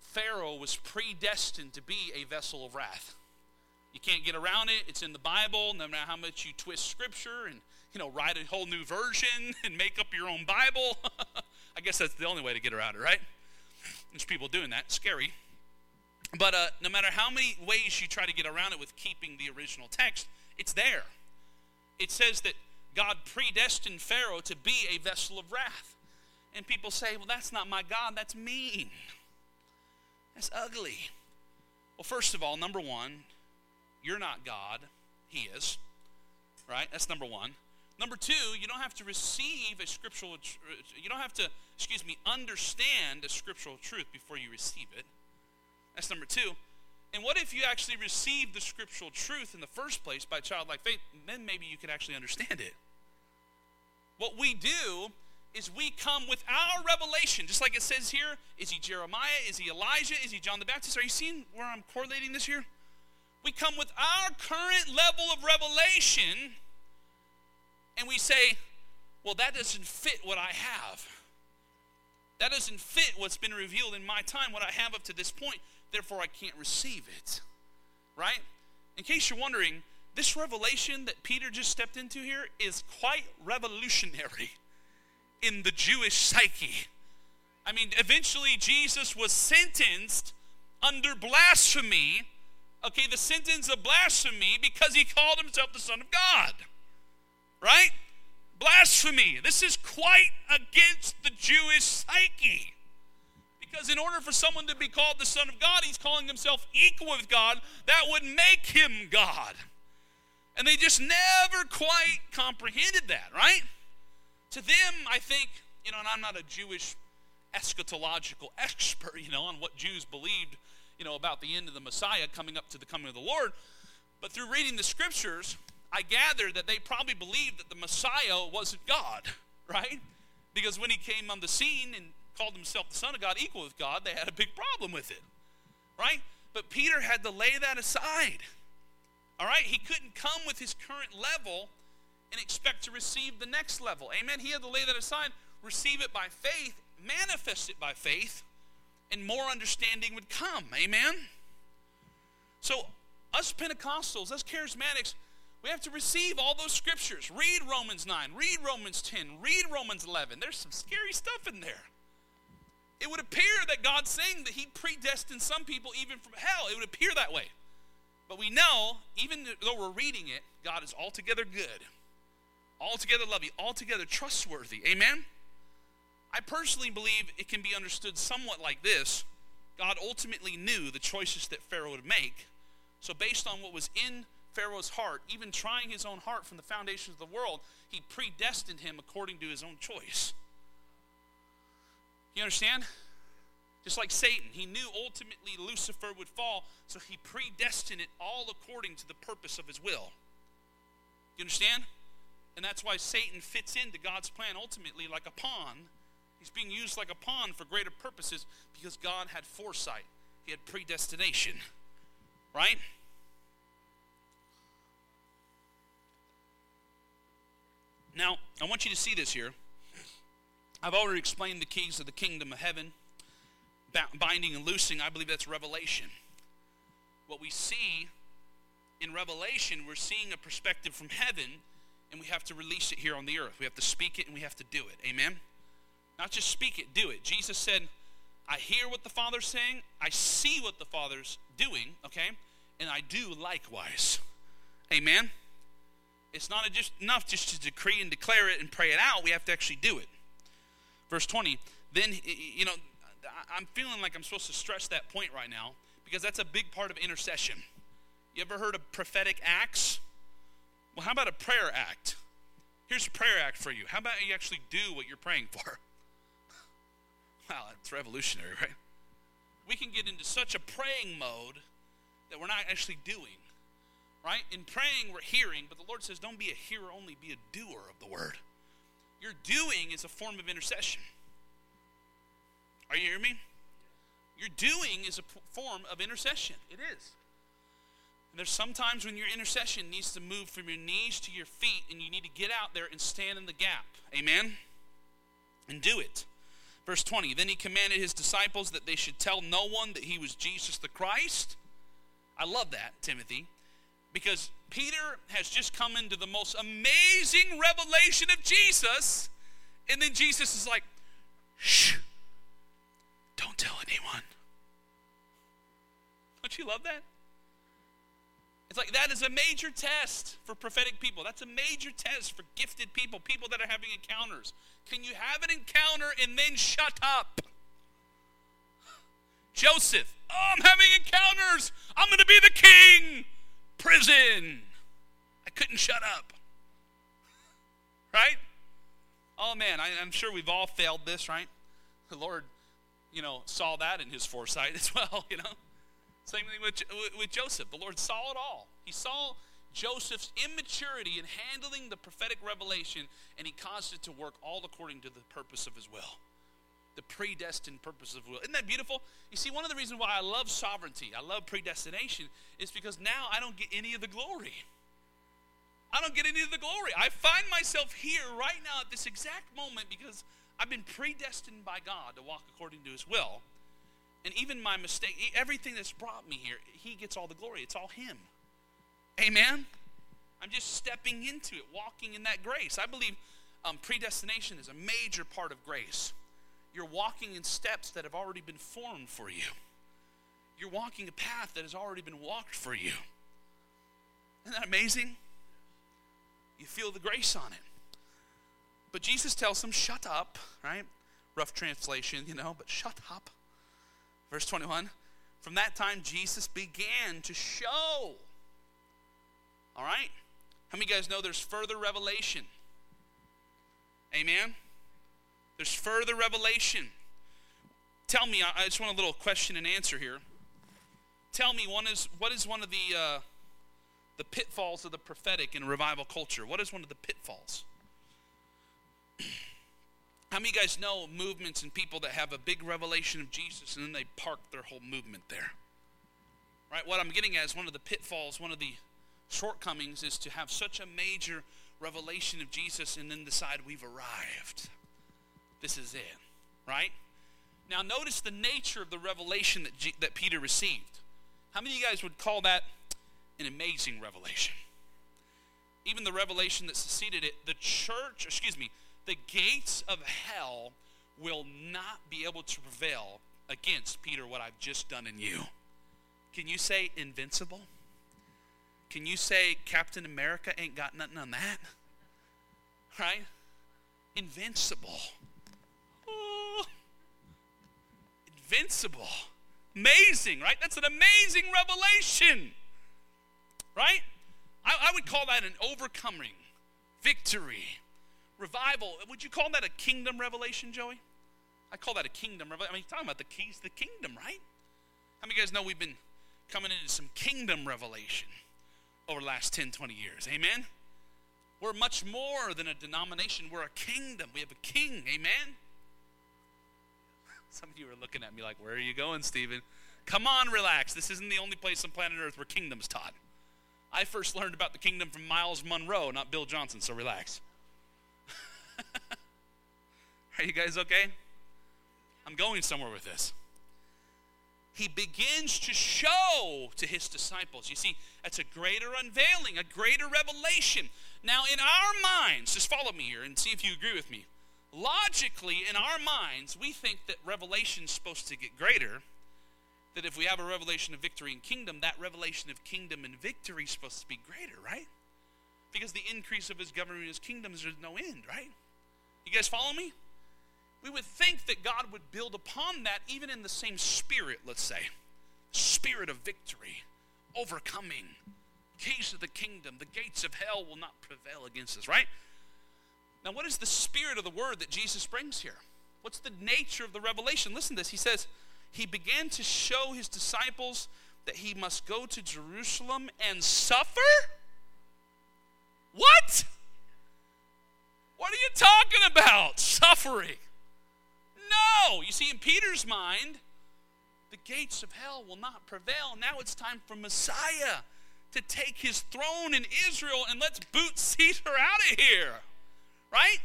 Pharaoh was predestined to be a vessel of wrath. You can't get around it. It's in the Bible. No matter how much you twist Scripture and you know write a whole new version and make up your own Bible, I guess that's the only way to get around it, right? There's people doing that. Scary. But uh, no matter how many ways you try to get around it with keeping the original text, it's there it says that God predestined Pharaoh to be a vessel of wrath. And people say, well, that's not my God, that's mean. That's ugly. Well, first of all, number one, you're not God, He is. Right? That's number one. Number two, you don't have to receive a scriptural, you don't have to, excuse me, understand a scriptural truth before you receive it. That's number two. And what if you actually received the scriptural truth in the first place by childlike faith? Then maybe you could actually understand it. What we do is we come with our revelation, just like it says here. Is he Jeremiah? Is he Elijah? Is he John the Baptist? Are you seeing where I'm correlating this here? We come with our current level of revelation and we say, well, that doesn't fit what I have. That doesn't fit what's been revealed in my time, what I have up to this point therefore I can't receive it. Right? In case you're wondering, this revelation that Peter just stepped into here is quite revolutionary in the Jewish psyche. I mean, eventually Jesus was sentenced under blasphemy. Okay, the sentence of blasphemy because he called himself the Son of God. Right? Blasphemy. This is quite against the Jewish psyche. Because in order for someone to be called the Son of God, he's calling himself equal with God. That would make him God. And they just never quite comprehended that, right? To them, I think, you know, and I'm not a Jewish eschatological expert, you know, on what Jews believed you know, about the end of the Messiah coming up to the coming of the Lord. But through reading the scriptures, I gather that they probably believed that the Messiah wasn't God, right? Because when he came on the scene and called himself the Son of God, equal with God, they had a big problem with it, right? But Peter had to lay that aside, all right? He couldn't come with his current level and expect to receive the next level. Amen? He had to lay that aside, receive it by faith, manifest it by faith, and more understanding would come. Amen? So, us Pentecostals, us charismatics, we have to receive all those scriptures. Read Romans 9, read Romans 10, read Romans 11. There's some scary stuff in there. It would appear that God's saying that He predestined some people even from hell. It would appear that way. But we know, even though we're reading it, God is altogether good, altogether loving, altogether trustworthy. Amen? I personally believe it can be understood somewhat like this God ultimately knew the choices that Pharaoh would make. So, based on what was in Pharaoh's heart, even trying his own heart from the foundations of the world, he predestined him according to his own choice. You understand? Just like Satan, he knew ultimately Lucifer would fall, so he predestined it all according to the purpose of his will. You understand? And that's why Satan fits into God's plan ultimately like a pawn. He's being used like a pawn for greater purposes because God had foresight, He had predestination. Right? Now, I want you to see this here. I've already explained the keys of the kingdom of heaven, binding and loosing. I believe that's revelation. What we see in revelation, we're seeing a perspective from heaven, and we have to release it here on the earth. We have to speak it and we have to do it. Amen? Not just speak it, do it. Jesus said, I hear what the Father's saying, I see what the Father's doing, okay? And I do likewise. Amen? It's not just enough just to decree and declare it and pray it out. We have to actually do it. Verse 20, then, you know, I'm feeling like I'm supposed to stress that point right now because that's a big part of intercession. You ever heard of prophetic acts? Well, how about a prayer act? Here's a prayer act for you. How about you actually do what you're praying for? Wow, it's revolutionary, right? We can get into such a praying mode that we're not actually doing. Right? In praying, we're hearing, but the Lord says, don't be a hearer only, be a doer of the word. Your doing is a form of intercession. Are you hearing me? Your doing is a form of intercession. It is. And there's sometimes when your intercession needs to move from your knees to your feet, and you need to get out there and stand in the gap. Amen? And do it. Verse 20 Then he commanded his disciples that they should tell no one that he was Jesus the Christ. I love that, Timothy, because Peter has just come into the most amazing revelation of Jesus, and then Jesus is like, shh, don't tell anyone. Don't you love that? It's like that is a major test for prophetic people. That's a major test for gifted people, people that are having encounters. Can you have an encounter and then shut up? Joseph, oh, I'm having encounters. I'm going to be the king. Prison. I couldn't shut up. Right? Oh, man, I, I'm sure we've all failed this, right? The Lord, you know, saw that in his foresight as well, you know? Same thing with, with Joseph. The Lord saw it all. He saw Joseph's immaturity in handling the prophetic revelation, and he caused it to work all according to the purpose of his will. The predestined purpose of will. Isn't that beautiful? You see, one of the reasons why I love sovereignty, I love predestination, is because now I don't get any of the glory. I don't get any of the glory. I find myself here right now at this exact moment because I've been predestined by God to walk according to his will. And even my mistake, everything that's brought me here, he gets all the glory. It's all him. Amen? I'm just stepping into it, walking in that grace. I believe um, predestination is a major part of grace. You're walking in steps that have already been formed for you. You're walking a path that has already been walked for you. Isn't that amazing? You feel the grace on it. But Jesus tells them, shut up, right? Rough translation, you know, but shut up. Verse 21 From that time, Jesus began to show all right? How many guys know there's further revelation? Amen? There's further revelation. Tell me, I just want a little question and answer here. tell me one is what is one of the uh, the pitfalls of the prophetic in revival culture? What is one of the pitfalls? How many of you guys know movements and people that have a big revelation of Jesus and then they park their whole movement there? Right? What I'm getting at is one of the pitfalls, one of the shortcomings is to have such a major revelation of Jesus and then decide we've arrived. This is it, right? Now, notice the nature of the revelation that, G- that Peter received. How many of you guys would call that an amazing revelation? Even the revelation that succeeded it, the church, excuse me, the gates of hell will not be able to prevail against Peter, what I've just done in you. Can you say invincible? Can you say Captain America ain't got nothing on that? Right? Invincible. Oh, invincible. Amazing, right? That's an amazing revelation. Right? I, I would call that an overcoming, victory, revival. Would you call that a kingdom revelation, Joey? I call that a kingdom revelation. I mean, you're talking about the keys to the kingdom, right? How many of you guys know we've been coming into some kingdom revelation over the last 10, 20 years? Amen? We're much more than a denomination. We're a kingdom. We have a king. Amen? Some of you are looking at me like, where are you going, Stephen? Come on, relax. This isn't the only place on planet Earth where kingdom's taught. I first learned about the kingdom from Myles Munroe, not Bill Johnson, so relax. Are you guys okay? I'm going somewhere with this. He begins to show to his disciples. You see, that's a greater unveiling, a greater revelation. Now, in our minds, just follow me here and see if you agree with me. Logically, in our minds, we think that revelation is supposed to get greater. That if we have a revelation of victory and kingdom, that revelation of kingdom and victory is supposed to be greater, right? Because the increase of his government and his kingdoms, there's no end, right? You guys follow me? We would think that God would build upon that even in the same spirit, let's say. Spirit of victory, overcoming, keys of the kingdom, the gates of hell will not prevail against us, right? Now, what is the spirit of the word that Jesus brings here? What's the nature of the revelation? Listen to this. He says, He began to show his disciples that he must go to Jerusalem and suffer? What? What are you talking about? Suffering. No. You see, in Peter's mind, the gates of hell will not prevail. Now it's time for Messiah to take his throne in Israel and let's boot Caesar out of here. Right?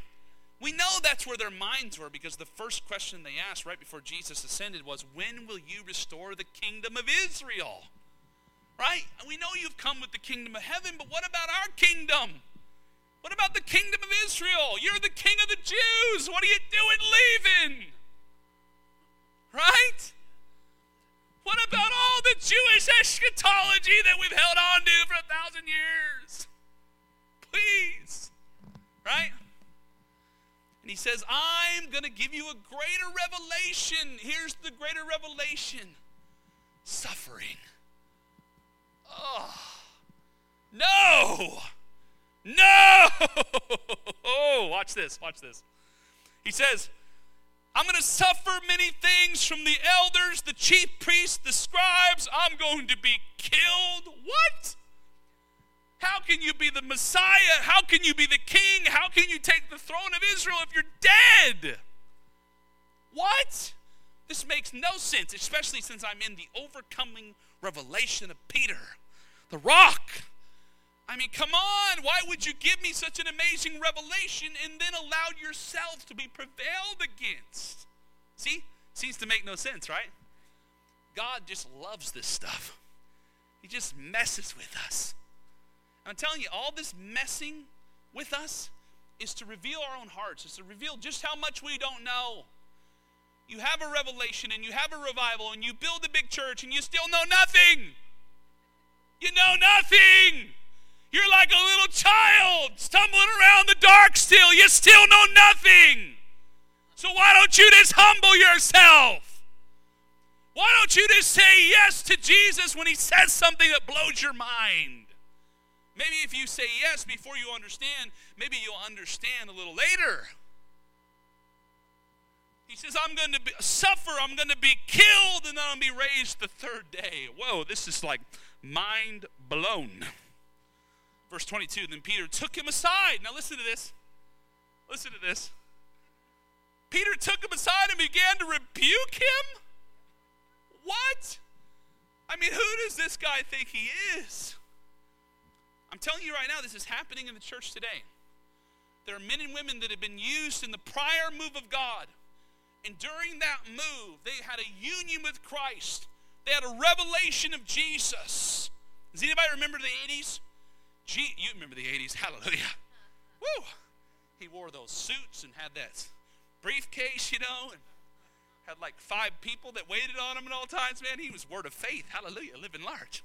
We know that's where their minds were because the first question they asked right before Jesus ascended was, When will you restore the kingdom of Israel? Right? We know you've come with the kingdom of heaven, but what about our kingdom? What about the kingdom of Israel? You're the king of the Jews. What are you doing leaving? Right? What about all the Jewish eschatology that we've held on to for a thousand years? He says, I'm going to give you a greater revelation. Here's the greater revelation suffering. Oh, no. No! Oh, watch this, watch this. He says, I'm going to suffer many things from the elders, the chief priests, the scribes. I'm going to be killed. What? How can you be the Messiah? How can you be the king? How can you take the throne of Israel if you're dead? What? This makes no sense, especially since I'm in the overcoming revelation of Peter, the rock. I mean, come on. Why would you give me such an amazing revelation and then allow yourself to be prevailed against? See? Seems to make no sense, right? God just loves this stuff. He just messes with us. I'm telling you, all this messing with us is to reveal our own hearts, is to reveal just how much we don't know. You have a revelation and you have a revival and you build a big church and you still know nothing. You know nothing. You're like a little child stumbling around the dark still. You still know nothing. So why don't you just humble yourself? Why don't you just say yes to Jesus when he says something that blows your mind? Maybe if you say yes before you understand, maybe you'll understand a little later. He says, I'm going to be, suffer, I'm going to be killed, and then I'll be raised the third day. Whoa, this is like mind blown. Verse 22 Then Peter took him aside. Now listen to this. Listen to this. Peter took him aside and began to rebuke him. What? I mean, who does this guy think he is? I'm telling you right now, this is happening in the church today. There are men and women that have been used in the prior move of God. And during that move, they had a union with Christ. They had a revelation of Jesus. Does anybody remember the 80s? Gee, you remember the 80s. Hallelujah. Woo! He wore those suits and had that briefcase, you know, and had like five people that waited on him at all times, man. He was word of faith. Hallelujah. Living large.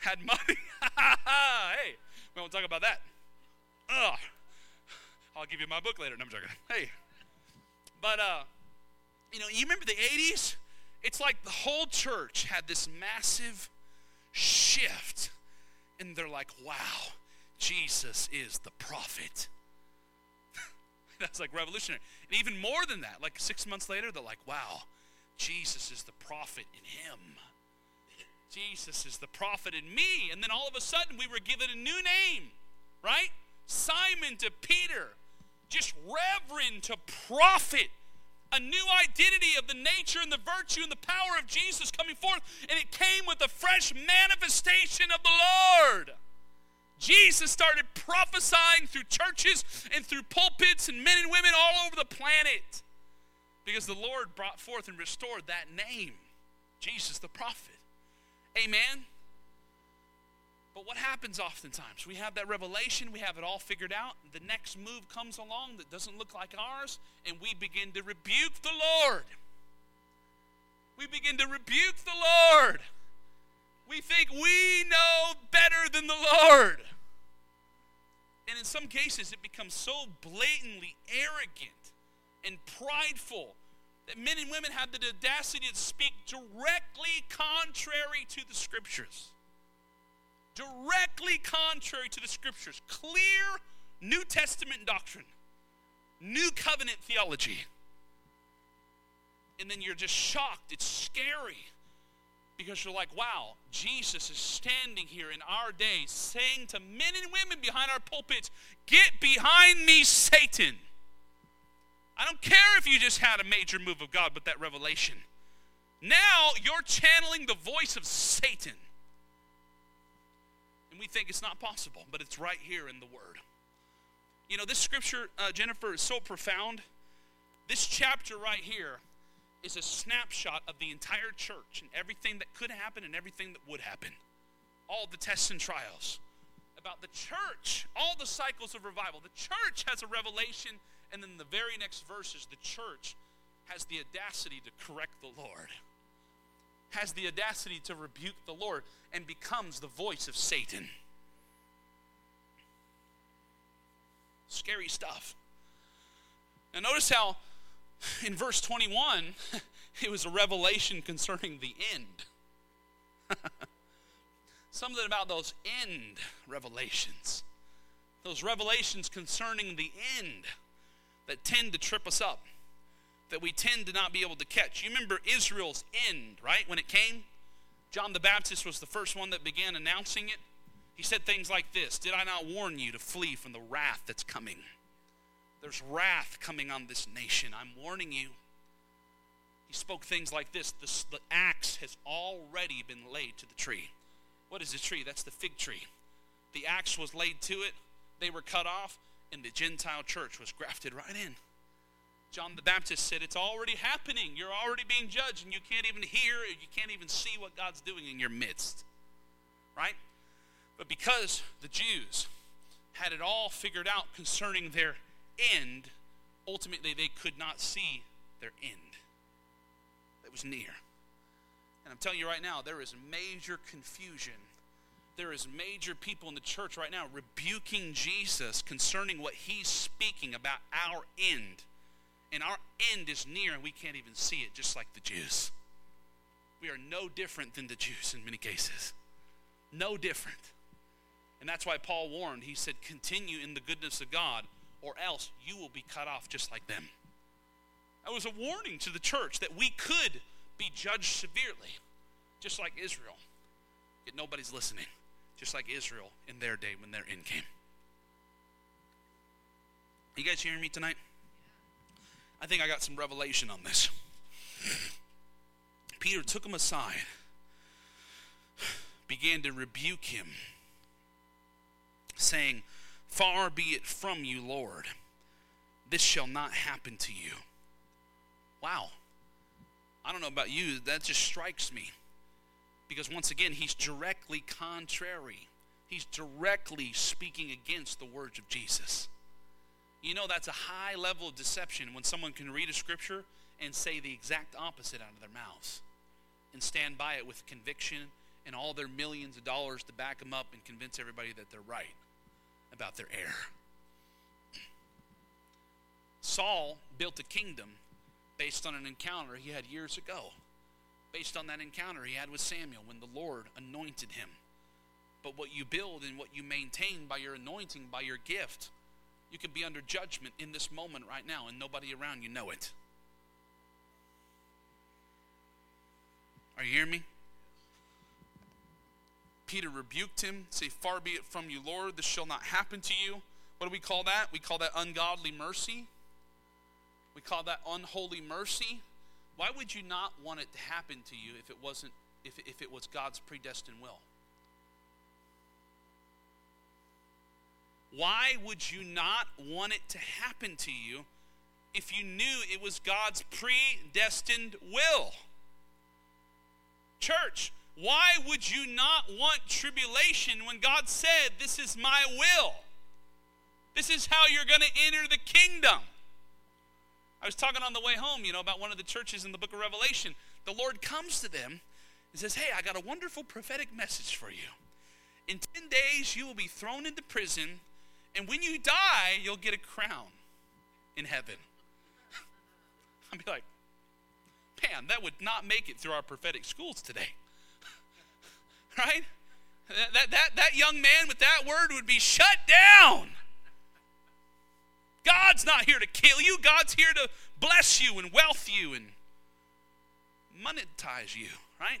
Had money. hey, we won't talk about that. Ugh. I'll give you my book later. No, I'm joking. Hey. But, uh, you know, you remember the 80s? It's like the whole church had this massive shift. And they're like, wow, Jesus is the prophet. That's like revolutionary. And even more than that, like six months later, they're like, wow, Jesus is the prophet in him. Jesus is the prophet in me. And then all of a sudden, we were given a new name, right? Simon to Peter, just reverend to prophet. A new identity of the nature and the virtue and the power of Jesus coming forth. And it came with a fresh manifestation of the Lord. Jesus started prophesying through churches and through pulpits and men and women all over the planet because the Lord brought forth and restored that name, Jesus the prophet. Amen. But what happens oftentimes? We have that revelation, we have it all figured out. The next move comes along that doesn't look like ours, and we begin to rebuke the Lord. We begin to rebuke the Lord. We think we know better than the Lord. And in some cases, it becomes so blatantly arrogant and prideful that men and women have the audacity to speak directly contrary to the scriptures. Directly contrary to the scriptures. Clear New Testament doctrine, New Covenant theology. And then you're just shocked. It's scary because you're like, wow, Jesus is standing here in our day saying to men and women behind our pulpits, Get behind me, Satan. I don't care if you just had a major move of God, but that revelation. Now you're channeling the voice of Satan. And we think it's not possible, but it's right here in the Word. You know, this scripture, uh, Jennifer, is so profound. This chapter right here is a snapshot of the entire church and everything that could happen and everything that would happen. All the tests and trials. About the church, all the cycles of revival. The church has a revelation, and then the very next verses, the church has the audacity to correct the Lord, has the audacity to rebuke the Lord, and becomes the voice of Satan. Scary stuff. Now, notice how in verse 21, it was a revelation concerning the end. Something about those end revelations. Those revelations concerning the end that tend to trip us up, that we tend to not be able to catch. You remember Israel's end, right? When it came, John the Baptist was the first one that began announcing it. He said things like this Did I not warn you to flee from the wrath that's coming? There's wrath coming on this nation. I'm warning you. He spoke things like this the, the axe has already been laid to the tree. What is the tree? That's the fig tree. The axe was laid to it, they were cut off, and the Gentile church was grafted right in. John the Baptist said, It's already happening. You're already being judged, and you can't even hear, you can't even see what God's doing in your midst. Right? But because the Jews had it all figured out concerning their end, ultimately they could not see their end. It was near. And I'm telling you right now, there is major confusion. There is major people in the church right now rebuking Jesus concerning what he's speaking about our end. And our end is near, and we can't even see it, just like the Jews. We are no different than the Jews in many cases. No different. And that's why Paul warned. He said, Continue in the goodness of God or else you will be cut off just like them. That was a warning to the church that we could be judged severely, just like Israel. Yet nobody's listening, just like Israel in their day when their end came. You guys hearing me tonight? I think I got some revelation on this. Peter took him aside, began to rebuke him, saying, Far be it from you, Lord. This shall not happen to you. Wow. I don't know about you, that just strikes me. Because once again, he's directly contrary. He's directly speaking against the words of Jesus. You know, that's a high level of deception when someone can read a scripture and say the exact opposite out of their mouths and stand by it with conviction and all their millions of dollars to back them up and convince everybody that they're right about their error. Saul built a kingdom based on an encounter he had years ago, based on that encounter he had with Samuel when the Lord anointed him. But what you build and what you maintain by your anointing, by your gift, you can be under judgment in this moment right now, and nobody around you know it. Are you hearing me? Peter rebuked him, say, Far be it from you, Lord, this shall not happen to you. What do we call that? We call that ungodly mercy. We call that unholy mercy. Why would you not want it to happen to you if it wasn't if, if it was God's predestined will? Why would you not want it to happen to you if you knew it was God's predestined will? Church, why would you not want tribulation when God said, This is my will? This is how you're going to enter the kingdom. I was talking on the way home, you know, about one of the churches in the book of Revelation. The Lord comes to them and says, Hey, I got a wonderful prophetic message for you. In 10 days, you will be thrown into prison, and when you die, you'll get a crown in heaven. I'd be like, Man, that would not make it through our prophetic schools today. right? That, that, that, that young man with that word would be shut down. God's not here to kill you, God's here to bless you and wealth you and monetize you, right?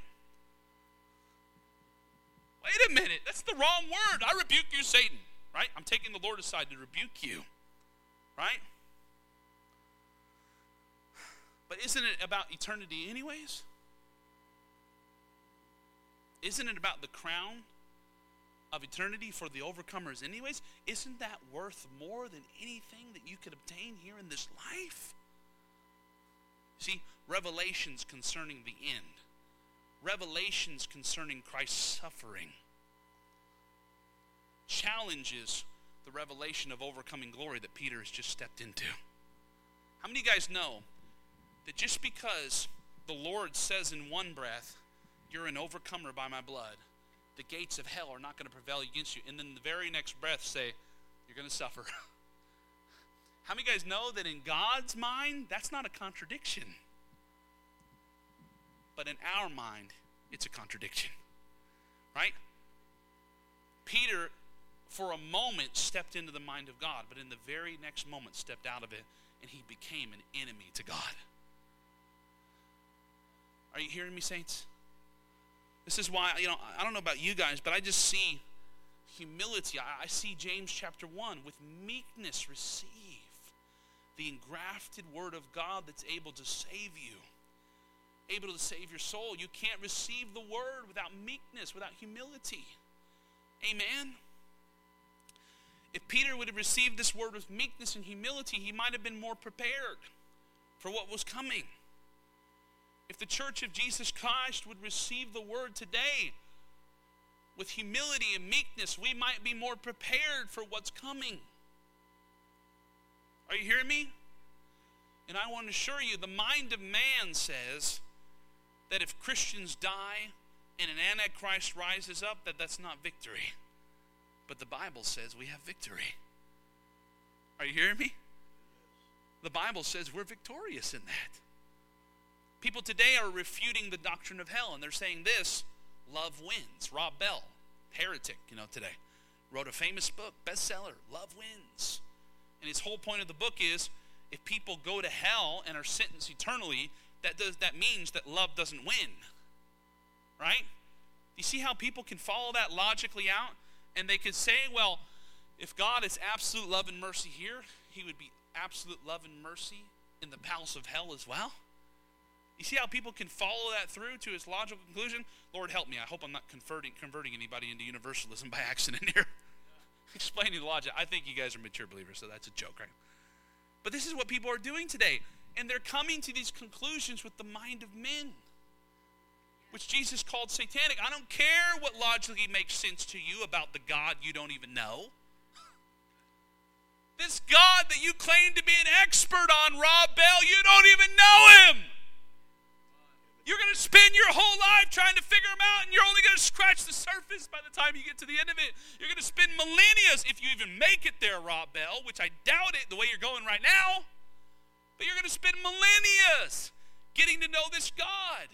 Wait a minute, that's the wrong word. I rebuke you, Satan, right? I'm taking the Lord aside to rebuke you, right? But isn't it about eternity, anyways? Isn't it about the crown of eternity for the overcomers, anyways? Isn't that worth more than anything that you could obtain here in this life? See, revelations concerning the end, revelations concerning Christ's suffering, challenges the revelation of overcoming glory that Peter has just stepped into. How many of you guys know that just because the Lord says in one breath, You're an overcomer by my blood, the gates of hell are not going to prevail against you. And then the very next breath say, You're going to suffer. How many guys know that in God's mind, that's not a contradiction? But in our mind, it's a contradiction. Right? Peter, for a moment, stepped into the mind of God, but in the very next moment, stepped out of it, and he became an enemy to God. Are you hearing me, saints? This is why, you know, I don't know about you guys, but I just see humility. I, I see James chapter 1 with meekness receive the engrafted word of God that's able to save you, able to save your soul. You can't receive the word without meekness, without humility. Amen. If Peter would have received this word with meekness and humility, he might have been more prepared for what was coming. If the church of Jesus Christ would receive the word today with humility and meekness, we might be more prepared for what's coming. Are you hearing me? And I want to assure you the mind of man says that if Christians die and an antichrist rises up that that's not victory. But the Bible says we have victory. Are you hearing me? The Bible says we're victorious in that. People today are refuting the doctrine of hell, and they're saying this love wins. Rob Bell, heretic, you know, today, wrote a famous book, bestseller, Love Wins. And his whole point of the book is if people go to hell and are sentenced eternally, that does that means that love doesn't win. Right? You see how people can follow that logically out? And they could say, well, if God is absolute love and mercy here, he would be absolute love and mercy in the palace of hell as well. You see how people can follow that through to its logical conclusion? Lord help me. I hope I'm not converting converting anybody into universalism by accident here. Explaining the logic. I think you guys are mature believers, so that's a joke, right? But this is what people are doing today. And they're coming to these conclusions with the mind of men, which Jesus called satanic. I don't care what logically makes sense to you about the God you don't even know. This God that you claim to be an expert on, Rob Bell, you don't even know him. You're going to spend your whole life trying to figure them out, and you're only going to scratch the surface by the time you get to the end of it. You're going to spend millennia, if you even make it there, Rob Bell, which I doubt it the way you're going right now, but you're going to spend millennia getting to know this God.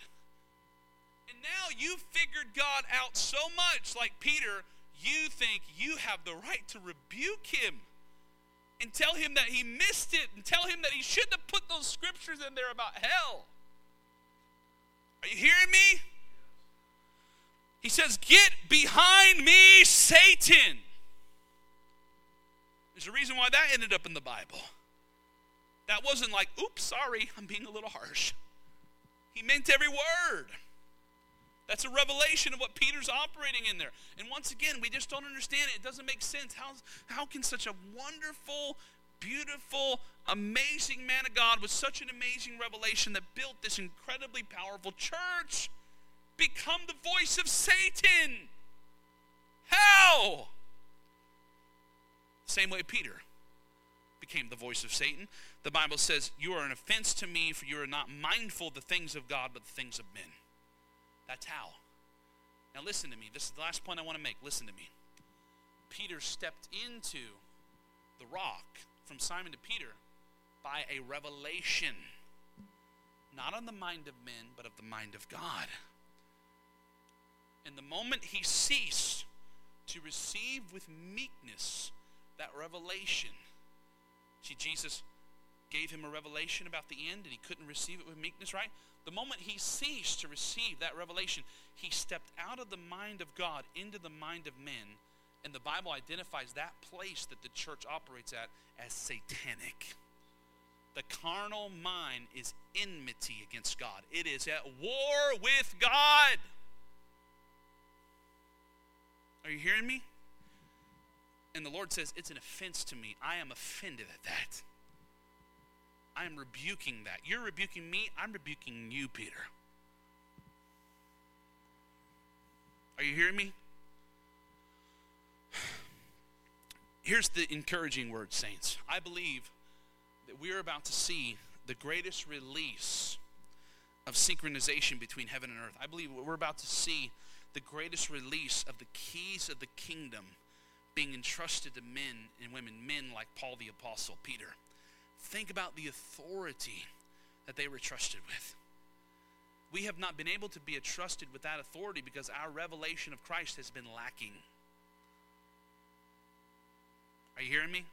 And now you've figured God out so much, like Peter, you think you have the right to rebuke him and tell him that he missed it and tell him that he shouldn't have put those scriptures in there about hell. Are you hearing me? He says, Get behind me, Satan. There's a reason why that ended up in the Bible. That wasn't like, oops, sorry, I'm being a little harsh. He meant every word. That's a revelation of what Peter's operating in there. And once again, we just don't understand it. It doesn't make sense. How, how can such a wonderful, beautiful, amazing man of God with such an amazing revelation that built this incredibly powerful church become the voice of Satan? How? Same way Peter became the voice of Satan. The Bible says, You are an offense to me, for you are not mindful of the things of God, but the things of men. That's how. Now, listen to me. This is the last point I want to make. Listen to me. Peter stepped into the rock from Simon to Peter by a revelation, not on the mind of men, but of the mind of God. And the moment he ceased to receive with meekness that revelation, see, Jesus gave him a revelation about the end and he couldn't receive it with meekness, right? The moment he ceased to receive that revelation, he stepped out of the mind of God into the mind of men and the Bible identifies that place that the church operates at as satanic. The carnal mind is enmity against God, it is at war with God. Are you hearing me? And the Lord says, It's an offense to me. I am offended at that. I am rebuking that. You're rebuking me, I'm rebuking you, Peter. Are you hearing me? Here's the encouraging word, saints. I believe that we're about to see the greatest release of synchronization between heaven and earth. I believe we're about to see the greatest release of the keys of the kingdom being entrusted to men and women, men like Paul the Apostle, Peter. Think about the authority that they were trusted with. We have not been able to be trusted with that authority because our revelation of Christ has been lacking. Are you hearing me?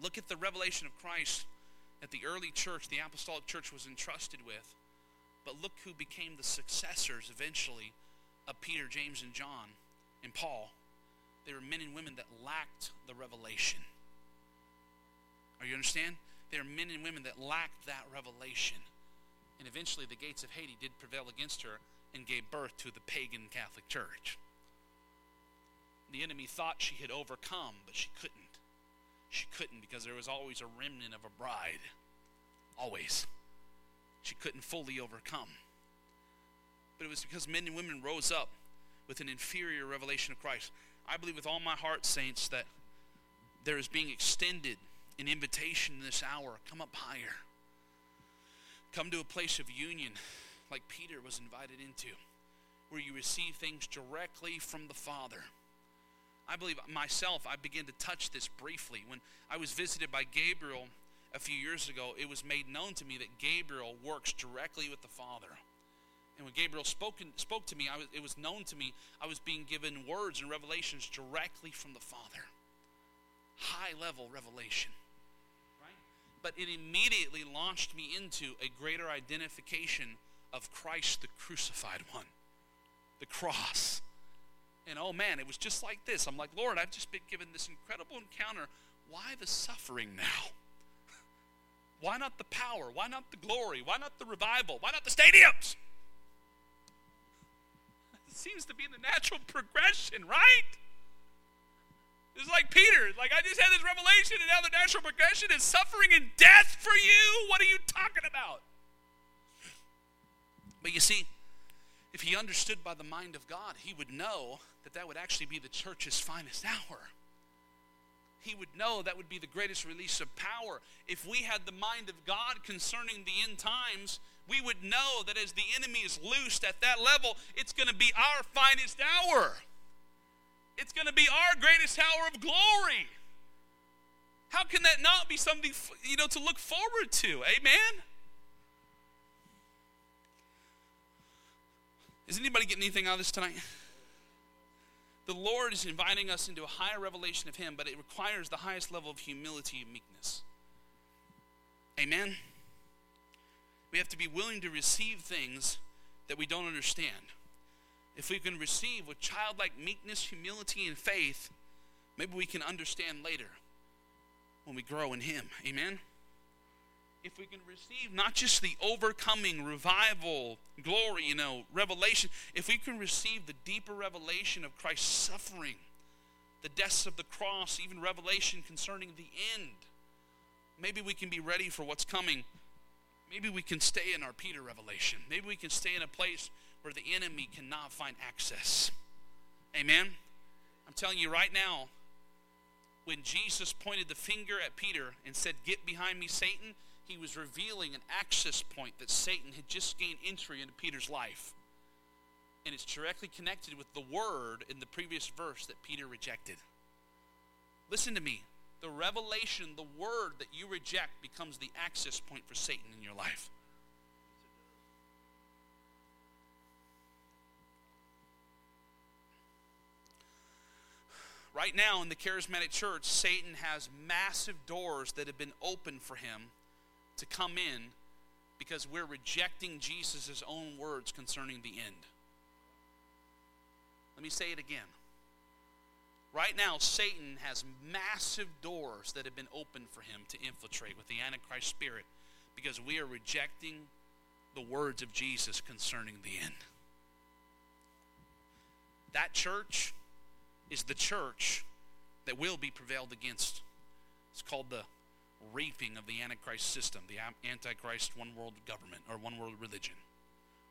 Look at the revelation of Christ that the early church, the apostolic church, was entrusted with. But look who became the successors eventually of Peter, James, and John and Paul. They were men and women that lacked the revelation. Are you understand? They were men and women that lacked that revelation. And eventually the gates of Hades did prevail against her and gave birth to the pagan Catholic Church. The enemy thought she had overcome, but she couldn't. She couldn't because there was always a remnant of a bride. Always. She couldn't fully overcome. But it was because men and women rose up with an inferior revelation of Christ. I believe with all my heart, saints, that there is being extended an invitation in this hour. Come up higher. Come to a place of union like Peter was invited into, where you receive things directly from the Father. I believe myself, I began to touch this briefly. When I was visited by Gabriel a few years ago, it was made known to me that Gabriel works directly with the Father. And when Gabriel spoke, spoke to me, was, it was known to me I was being given words and revelations directly from the Father. High level revelation. Right? But it immediately launched me into a greater identification of Christ, the crucified one, the cross. And oh man, it was just like this. I'm like, Lord, I've just been given this incredible encounter. Why the suffering now? Why not the power? Why not the glory? Why not the revival? Why not the stadiums? It seems to be the natural progression, right? It's like Peter. Like, I just had this revelation, and now the natural progression is suffering and death for you. What are you talking about? But you see, if he understood by the mind of God, he would know that that would actually be the church's finest hour. He would know that would be the greatest release of power. If we had the mind of God concerning the end times, we would know that as the enemy is loosed at that level, it's going to be our finest hour. It's going to be our greatest hour of glory. How can that not be something you know to look forward to? Amen. Is anybody getting anything out of this tonight? The Lord is inviting us into a higher revelation of Him, but it requires the highest level of humility and meekness. Amen? We have to be willing to receive things that we don't understand. If we can receive with childlike meekness, humility, and faith, maybe we can understand later when we grow in Him. Amen? If we can receive not just the overcoming revival, glory, you know, revelation, if we can receive the deeper revelation of Christ's suffering, the deaths of the cross, even revelation concerning the end, maybe we can be ready for what's coming. Maybe we can stay in our Peter revelation. Maybe we can stay in a place where the enemy cannot find access. Amen? I'm telling you right now, when Jesus pointed the finger at Peter and said, Get behind me, Satan, he was revealing an access point that Satan had just gained entry into Peter's life. And it's directly connected with the word in the previous verse that Peter rejected. Listen to me. The revelation, the word that you reject, becomes the access point for Satan in your life. Right now in the charismatic church, Satan has massive doors that have been opened for him to come in because we're rejecting Jesus' own words concerning the end. Let me say it again. Right now, Satan has massive doors that have been opened for him to infiltrate with the Antichrist spirit because we are rejecting the words of Jesus concerning the end. That church is the church that will be prevailed against. It's called the reaping of the Antichrist system, the Antichrist one world government or one world religion.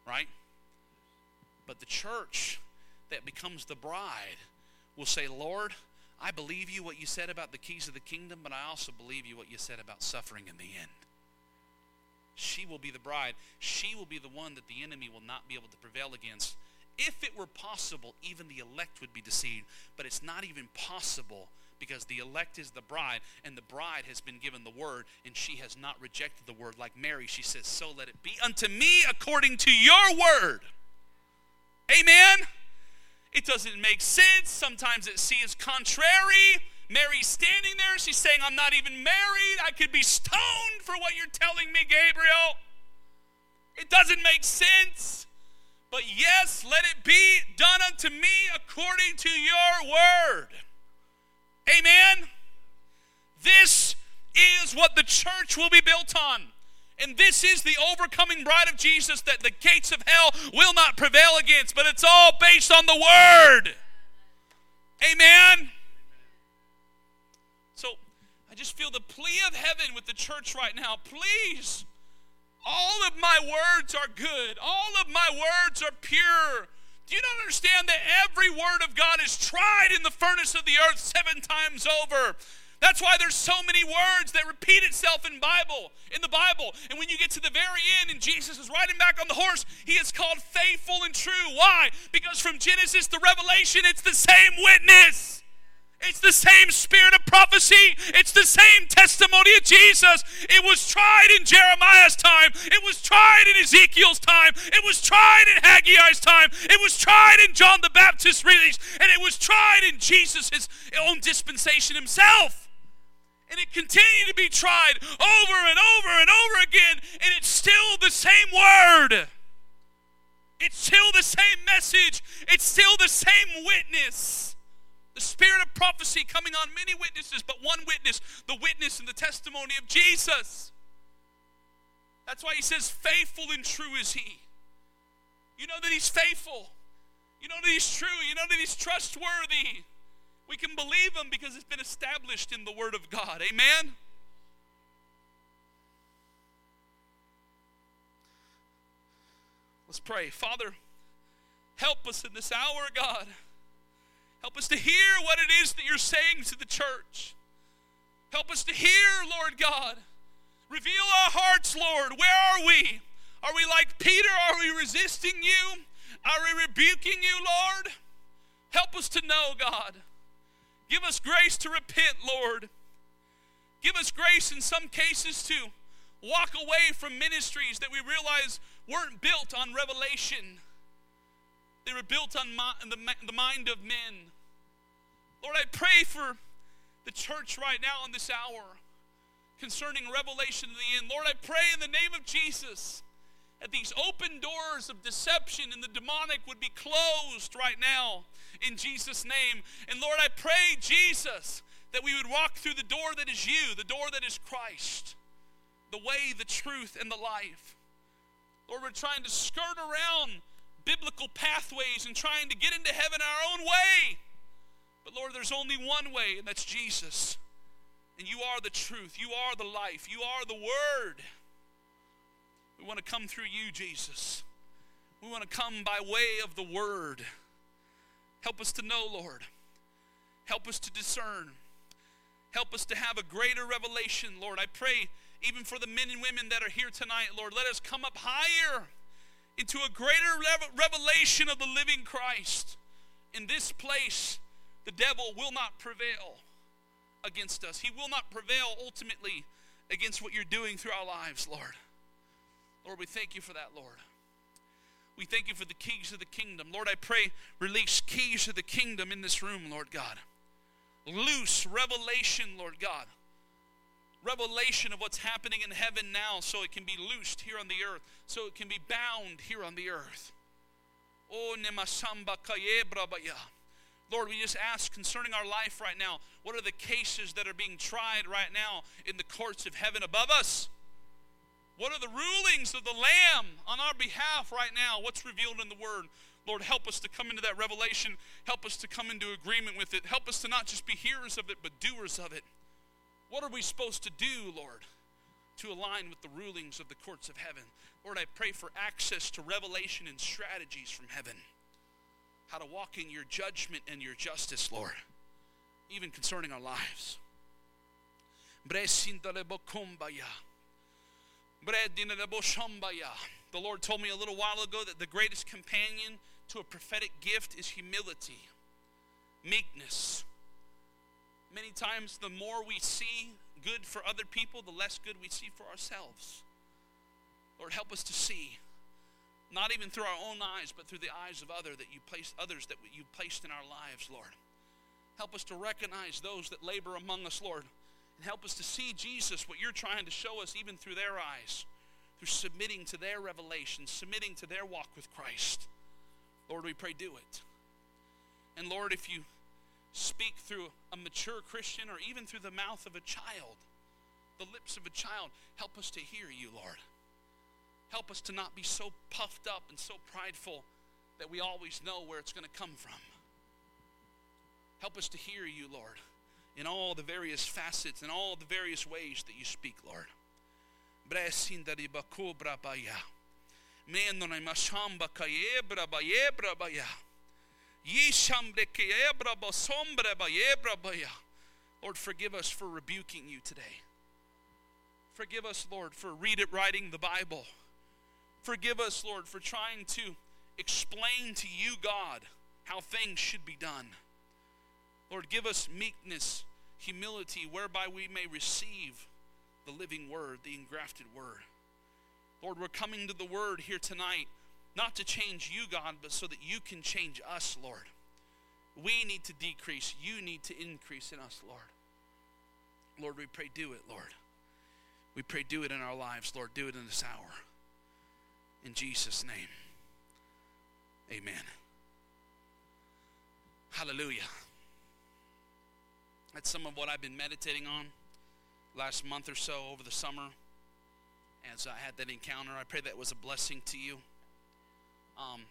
Right? But the church that becomes the bride will say, Lord, I believe you what you said about the keys of the kingdom, but I also believe you what you said about suffering in the end. She will be the bride. She will be the one that the enemy will not be able to prevail against. If it were possible, even the elect would be deceived, but it's not even possible because the elect is the bride, and the bride has been given the word, and she has not rejected the word. Like Mary, she says, So let it be unto me according to your word. Amen? It doesn't make sense. Sometimes it seems contrary. Mary's standing there. She's saying, I'm not even married. I could be stoned for what you're telling me, Gabriel. It doesn't make sense. But yes, let it be done unto me according to your word. Amen? This is what the church will be built on. And this is the overcoming bride of Jesus that the gates of hell will not prevail against, but it's all based on the Word. Amen? So I just feel the plea of heaven with the church right now. Please, all of my words are good, all of my words are pure. Do you not understand that every word of God is tried in the furnace of the earth seven times over? That's why there's so many words that repeat itself in Bible, in the Bible. And when you get to the very end and Jesus is riding back on the horse, he is called faithful and true. Why? Because from Genesis to Revelation, it's the same witness. It's the same spirit of prophecy. It's the same testimony of Jesus. It was tried in Jeremiah's time. It was tried in Ezekiel's time. It was tried in Haggai's time. It was tried in John the Baptist's release. And it was tried in Jesus' own dispensation himself. And it continued to be tried over and over and over again, and it's still the same word. It's still the same message. It's still the same witness. The spirit of prophecy coming on many witnesses, but one witness, the witness and the testimony of Jesus. That's why he says, Faithful and true is he. You know that he's faithful. You know that he's true. You know that he's trustworthy. We can believe him because it's been established in the Word of God. Amen? Let's pray. Father, help us in this hour, God. Help us to hear what it is that you're saying to the church. Help us to hear, Lord God. Reveal our hearts, Lord. Where are we? Are we like Peter? Are we resisting you? Are we rebuking you, Lord? Help us to know, God. Give us grace to repent, Lord. Give us grace in some cases to walk away from ministries that we realize weren't built on revelation. They were built on the, the mind of men. Lord, I pray for the church right now in this hour concerning revelation of the end. Lord, I pray in the name of Jesus that these open doors of deception and the demonic would be closed right now in Jesus' name. And Lord, I pray, Jesus, that we would walk through the door that is you, the door that is Christ, the way, the truth, and the life. Lord, we're trying to skirt around biblical pathways and trying to get into heaven our own way. But Lord, there's only one way, and that's Jesus. And you are the truth. You are the life. You are the Word. We want to come through you, Jesus. We want to come by way of the Word. Help us to know, Lord. Help us to discern. Help us to have a greater revelation, Lord. I pray even for the men and women that are here tonight, Lord. Let us come up higher into a greater revelation of the living Christ. In this place, the devil will not prevail against us. He will not prevail ultimately against what you're doing through our lives, Lord. Lord, we thank you for that, Lord. We thank you for the keys of the kingdom. Lord, I pray, release keys of the kingdom in this room, Lord God. Loose revelation, Lord God. Revelation of what's happening in heaven now so it can be loosed here on the earth, so it can be bound here on the earth. Oh, nemasamba kayebrabaya. Lord, we just ask concerning our life right now, what are the cases that are being tried right now in the courts of heaven above us? What are the rulings of the Lamb on our behalf right now? What's revealed in the Word? Lord, help us to come into that revelation. Help us to come into agreement with it. Help us to not just be hearers of it, but doers of it. What are we supposed to do, Lord, to align with the rulings of the courts of heaven? Lord, I pray for access to revelation and strategies from heaven. How to walk in your judgment and your justice, Lord, even concerning our lives. The Lord told me a little while ago that the greatest companion to a prophetic gift is humility, meekness. Many times, the more we see good for other people, the less good we see for ourselves. Lord, help us to see, not even through our own eyes, but through the eyes of other that you placed, others that you placed in our lives, Lord. Help us to recognize those that labor among us, Lord and help us to see Jesus, what you're trying to show us, even through their eyes, through submitting to their revelation, submitting to their walk with Christ. Lord, we pray, do it. And Lord, if you speak through a mature Christian or even through the mouth of a child, the lips of a child, help us to hear you, Lord. Help us to not be so puffed up and so prideful that we always know where it's going to come from. Help us to hear you, Lord in all the various facets and all the various ways that you speak, Lord. Lord, forgive us for rebuking you today. Forgive us, Lord, for read it writing the Bible. Forgive us, Lord, for trying to explain to you, God, how things should be done. Lord, give us meekness, humility, whereby we may receive the living word, the engrafted word. Lord, we're coming to the word here tonight, not to change you, God, but so that you can change us, Lord. We need to decrease, you need to increase in us, Lord. Lord, we pray, do it, Lord. We pray, do it in our lives, Lord. Do it in this hour. In Jesus' name. Amen. Hallelujah. That's some of what I've been meditating on last month or so over the summer as I had that encounter. I pray that was a blessing to you. Um,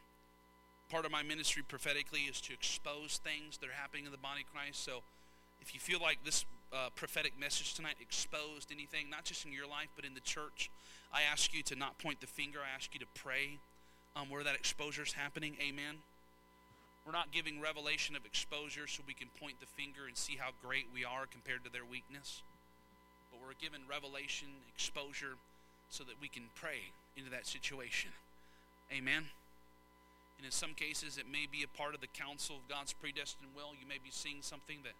part of my ministry prophetically is to expose things that are happening in the body of Christ. So if you feel like this uh, prophetic message tonight exposed anything, not just in your life, but in the church, I ask you to not point the finger. I ask you to pray um, where that exposure is happening. Amen. We're not giving revelation of exposure so we can point the finger and see how great we are compared to their weakness. But we're given revelation, exposure, so that we can pray into that situation. Amen. And in some cases, it may be a part of the counsel of God's predestined will. You may be seeing something that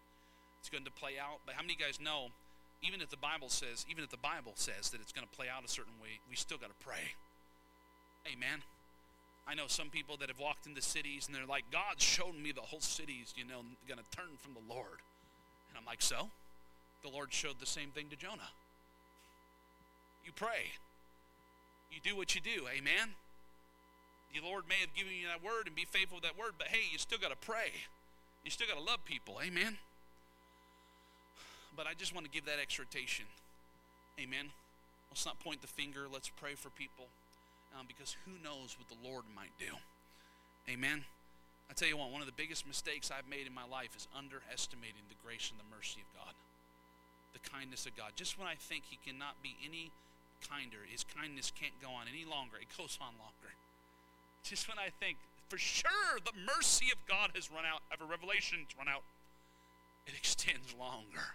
it's going to play out. But how many guys know, even if the Bible says, even if the Bible says that it's going to play out a certain way, we still got to pray. Amen. I know some people that have walked into cities and they're like, God showed me the whole city's, you know, going to turn from the Lord. And I'm like, so? The Lord showed the same thing to Jonah. You pray. You do what you do. Amen. The Lord may have given you that word and be faithful with that word, but hey, you still got to pray. You still got to love people. Amen. But I just want to give that exhortation. Amen. Let's not point the finger. Let's pray for people um, because who knows what the Lord might do. Amen. I tell you what, one of the biggest mistakes I've made in my life is underestimating the grace and the mercy of God, the kindness of God. Just when I think He cannot be any kinder, His kindness can't go on any longer, it goes on longer. Just when I think, for sure, the mercy of God has run out, have a revelation to run out, it extends longer.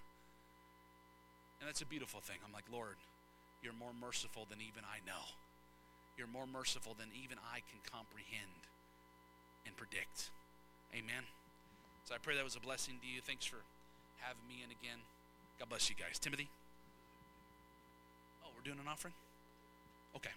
And that's a beautiful thing. I'm like, Lord, you're more merciful than even I know. You're more merciful than even I can comprehend and predict. Amen. So I pray that was a blessing to you. Thanks for having me in again. God bless you guys. Timothy? Oh, we're doing an offering? Okay.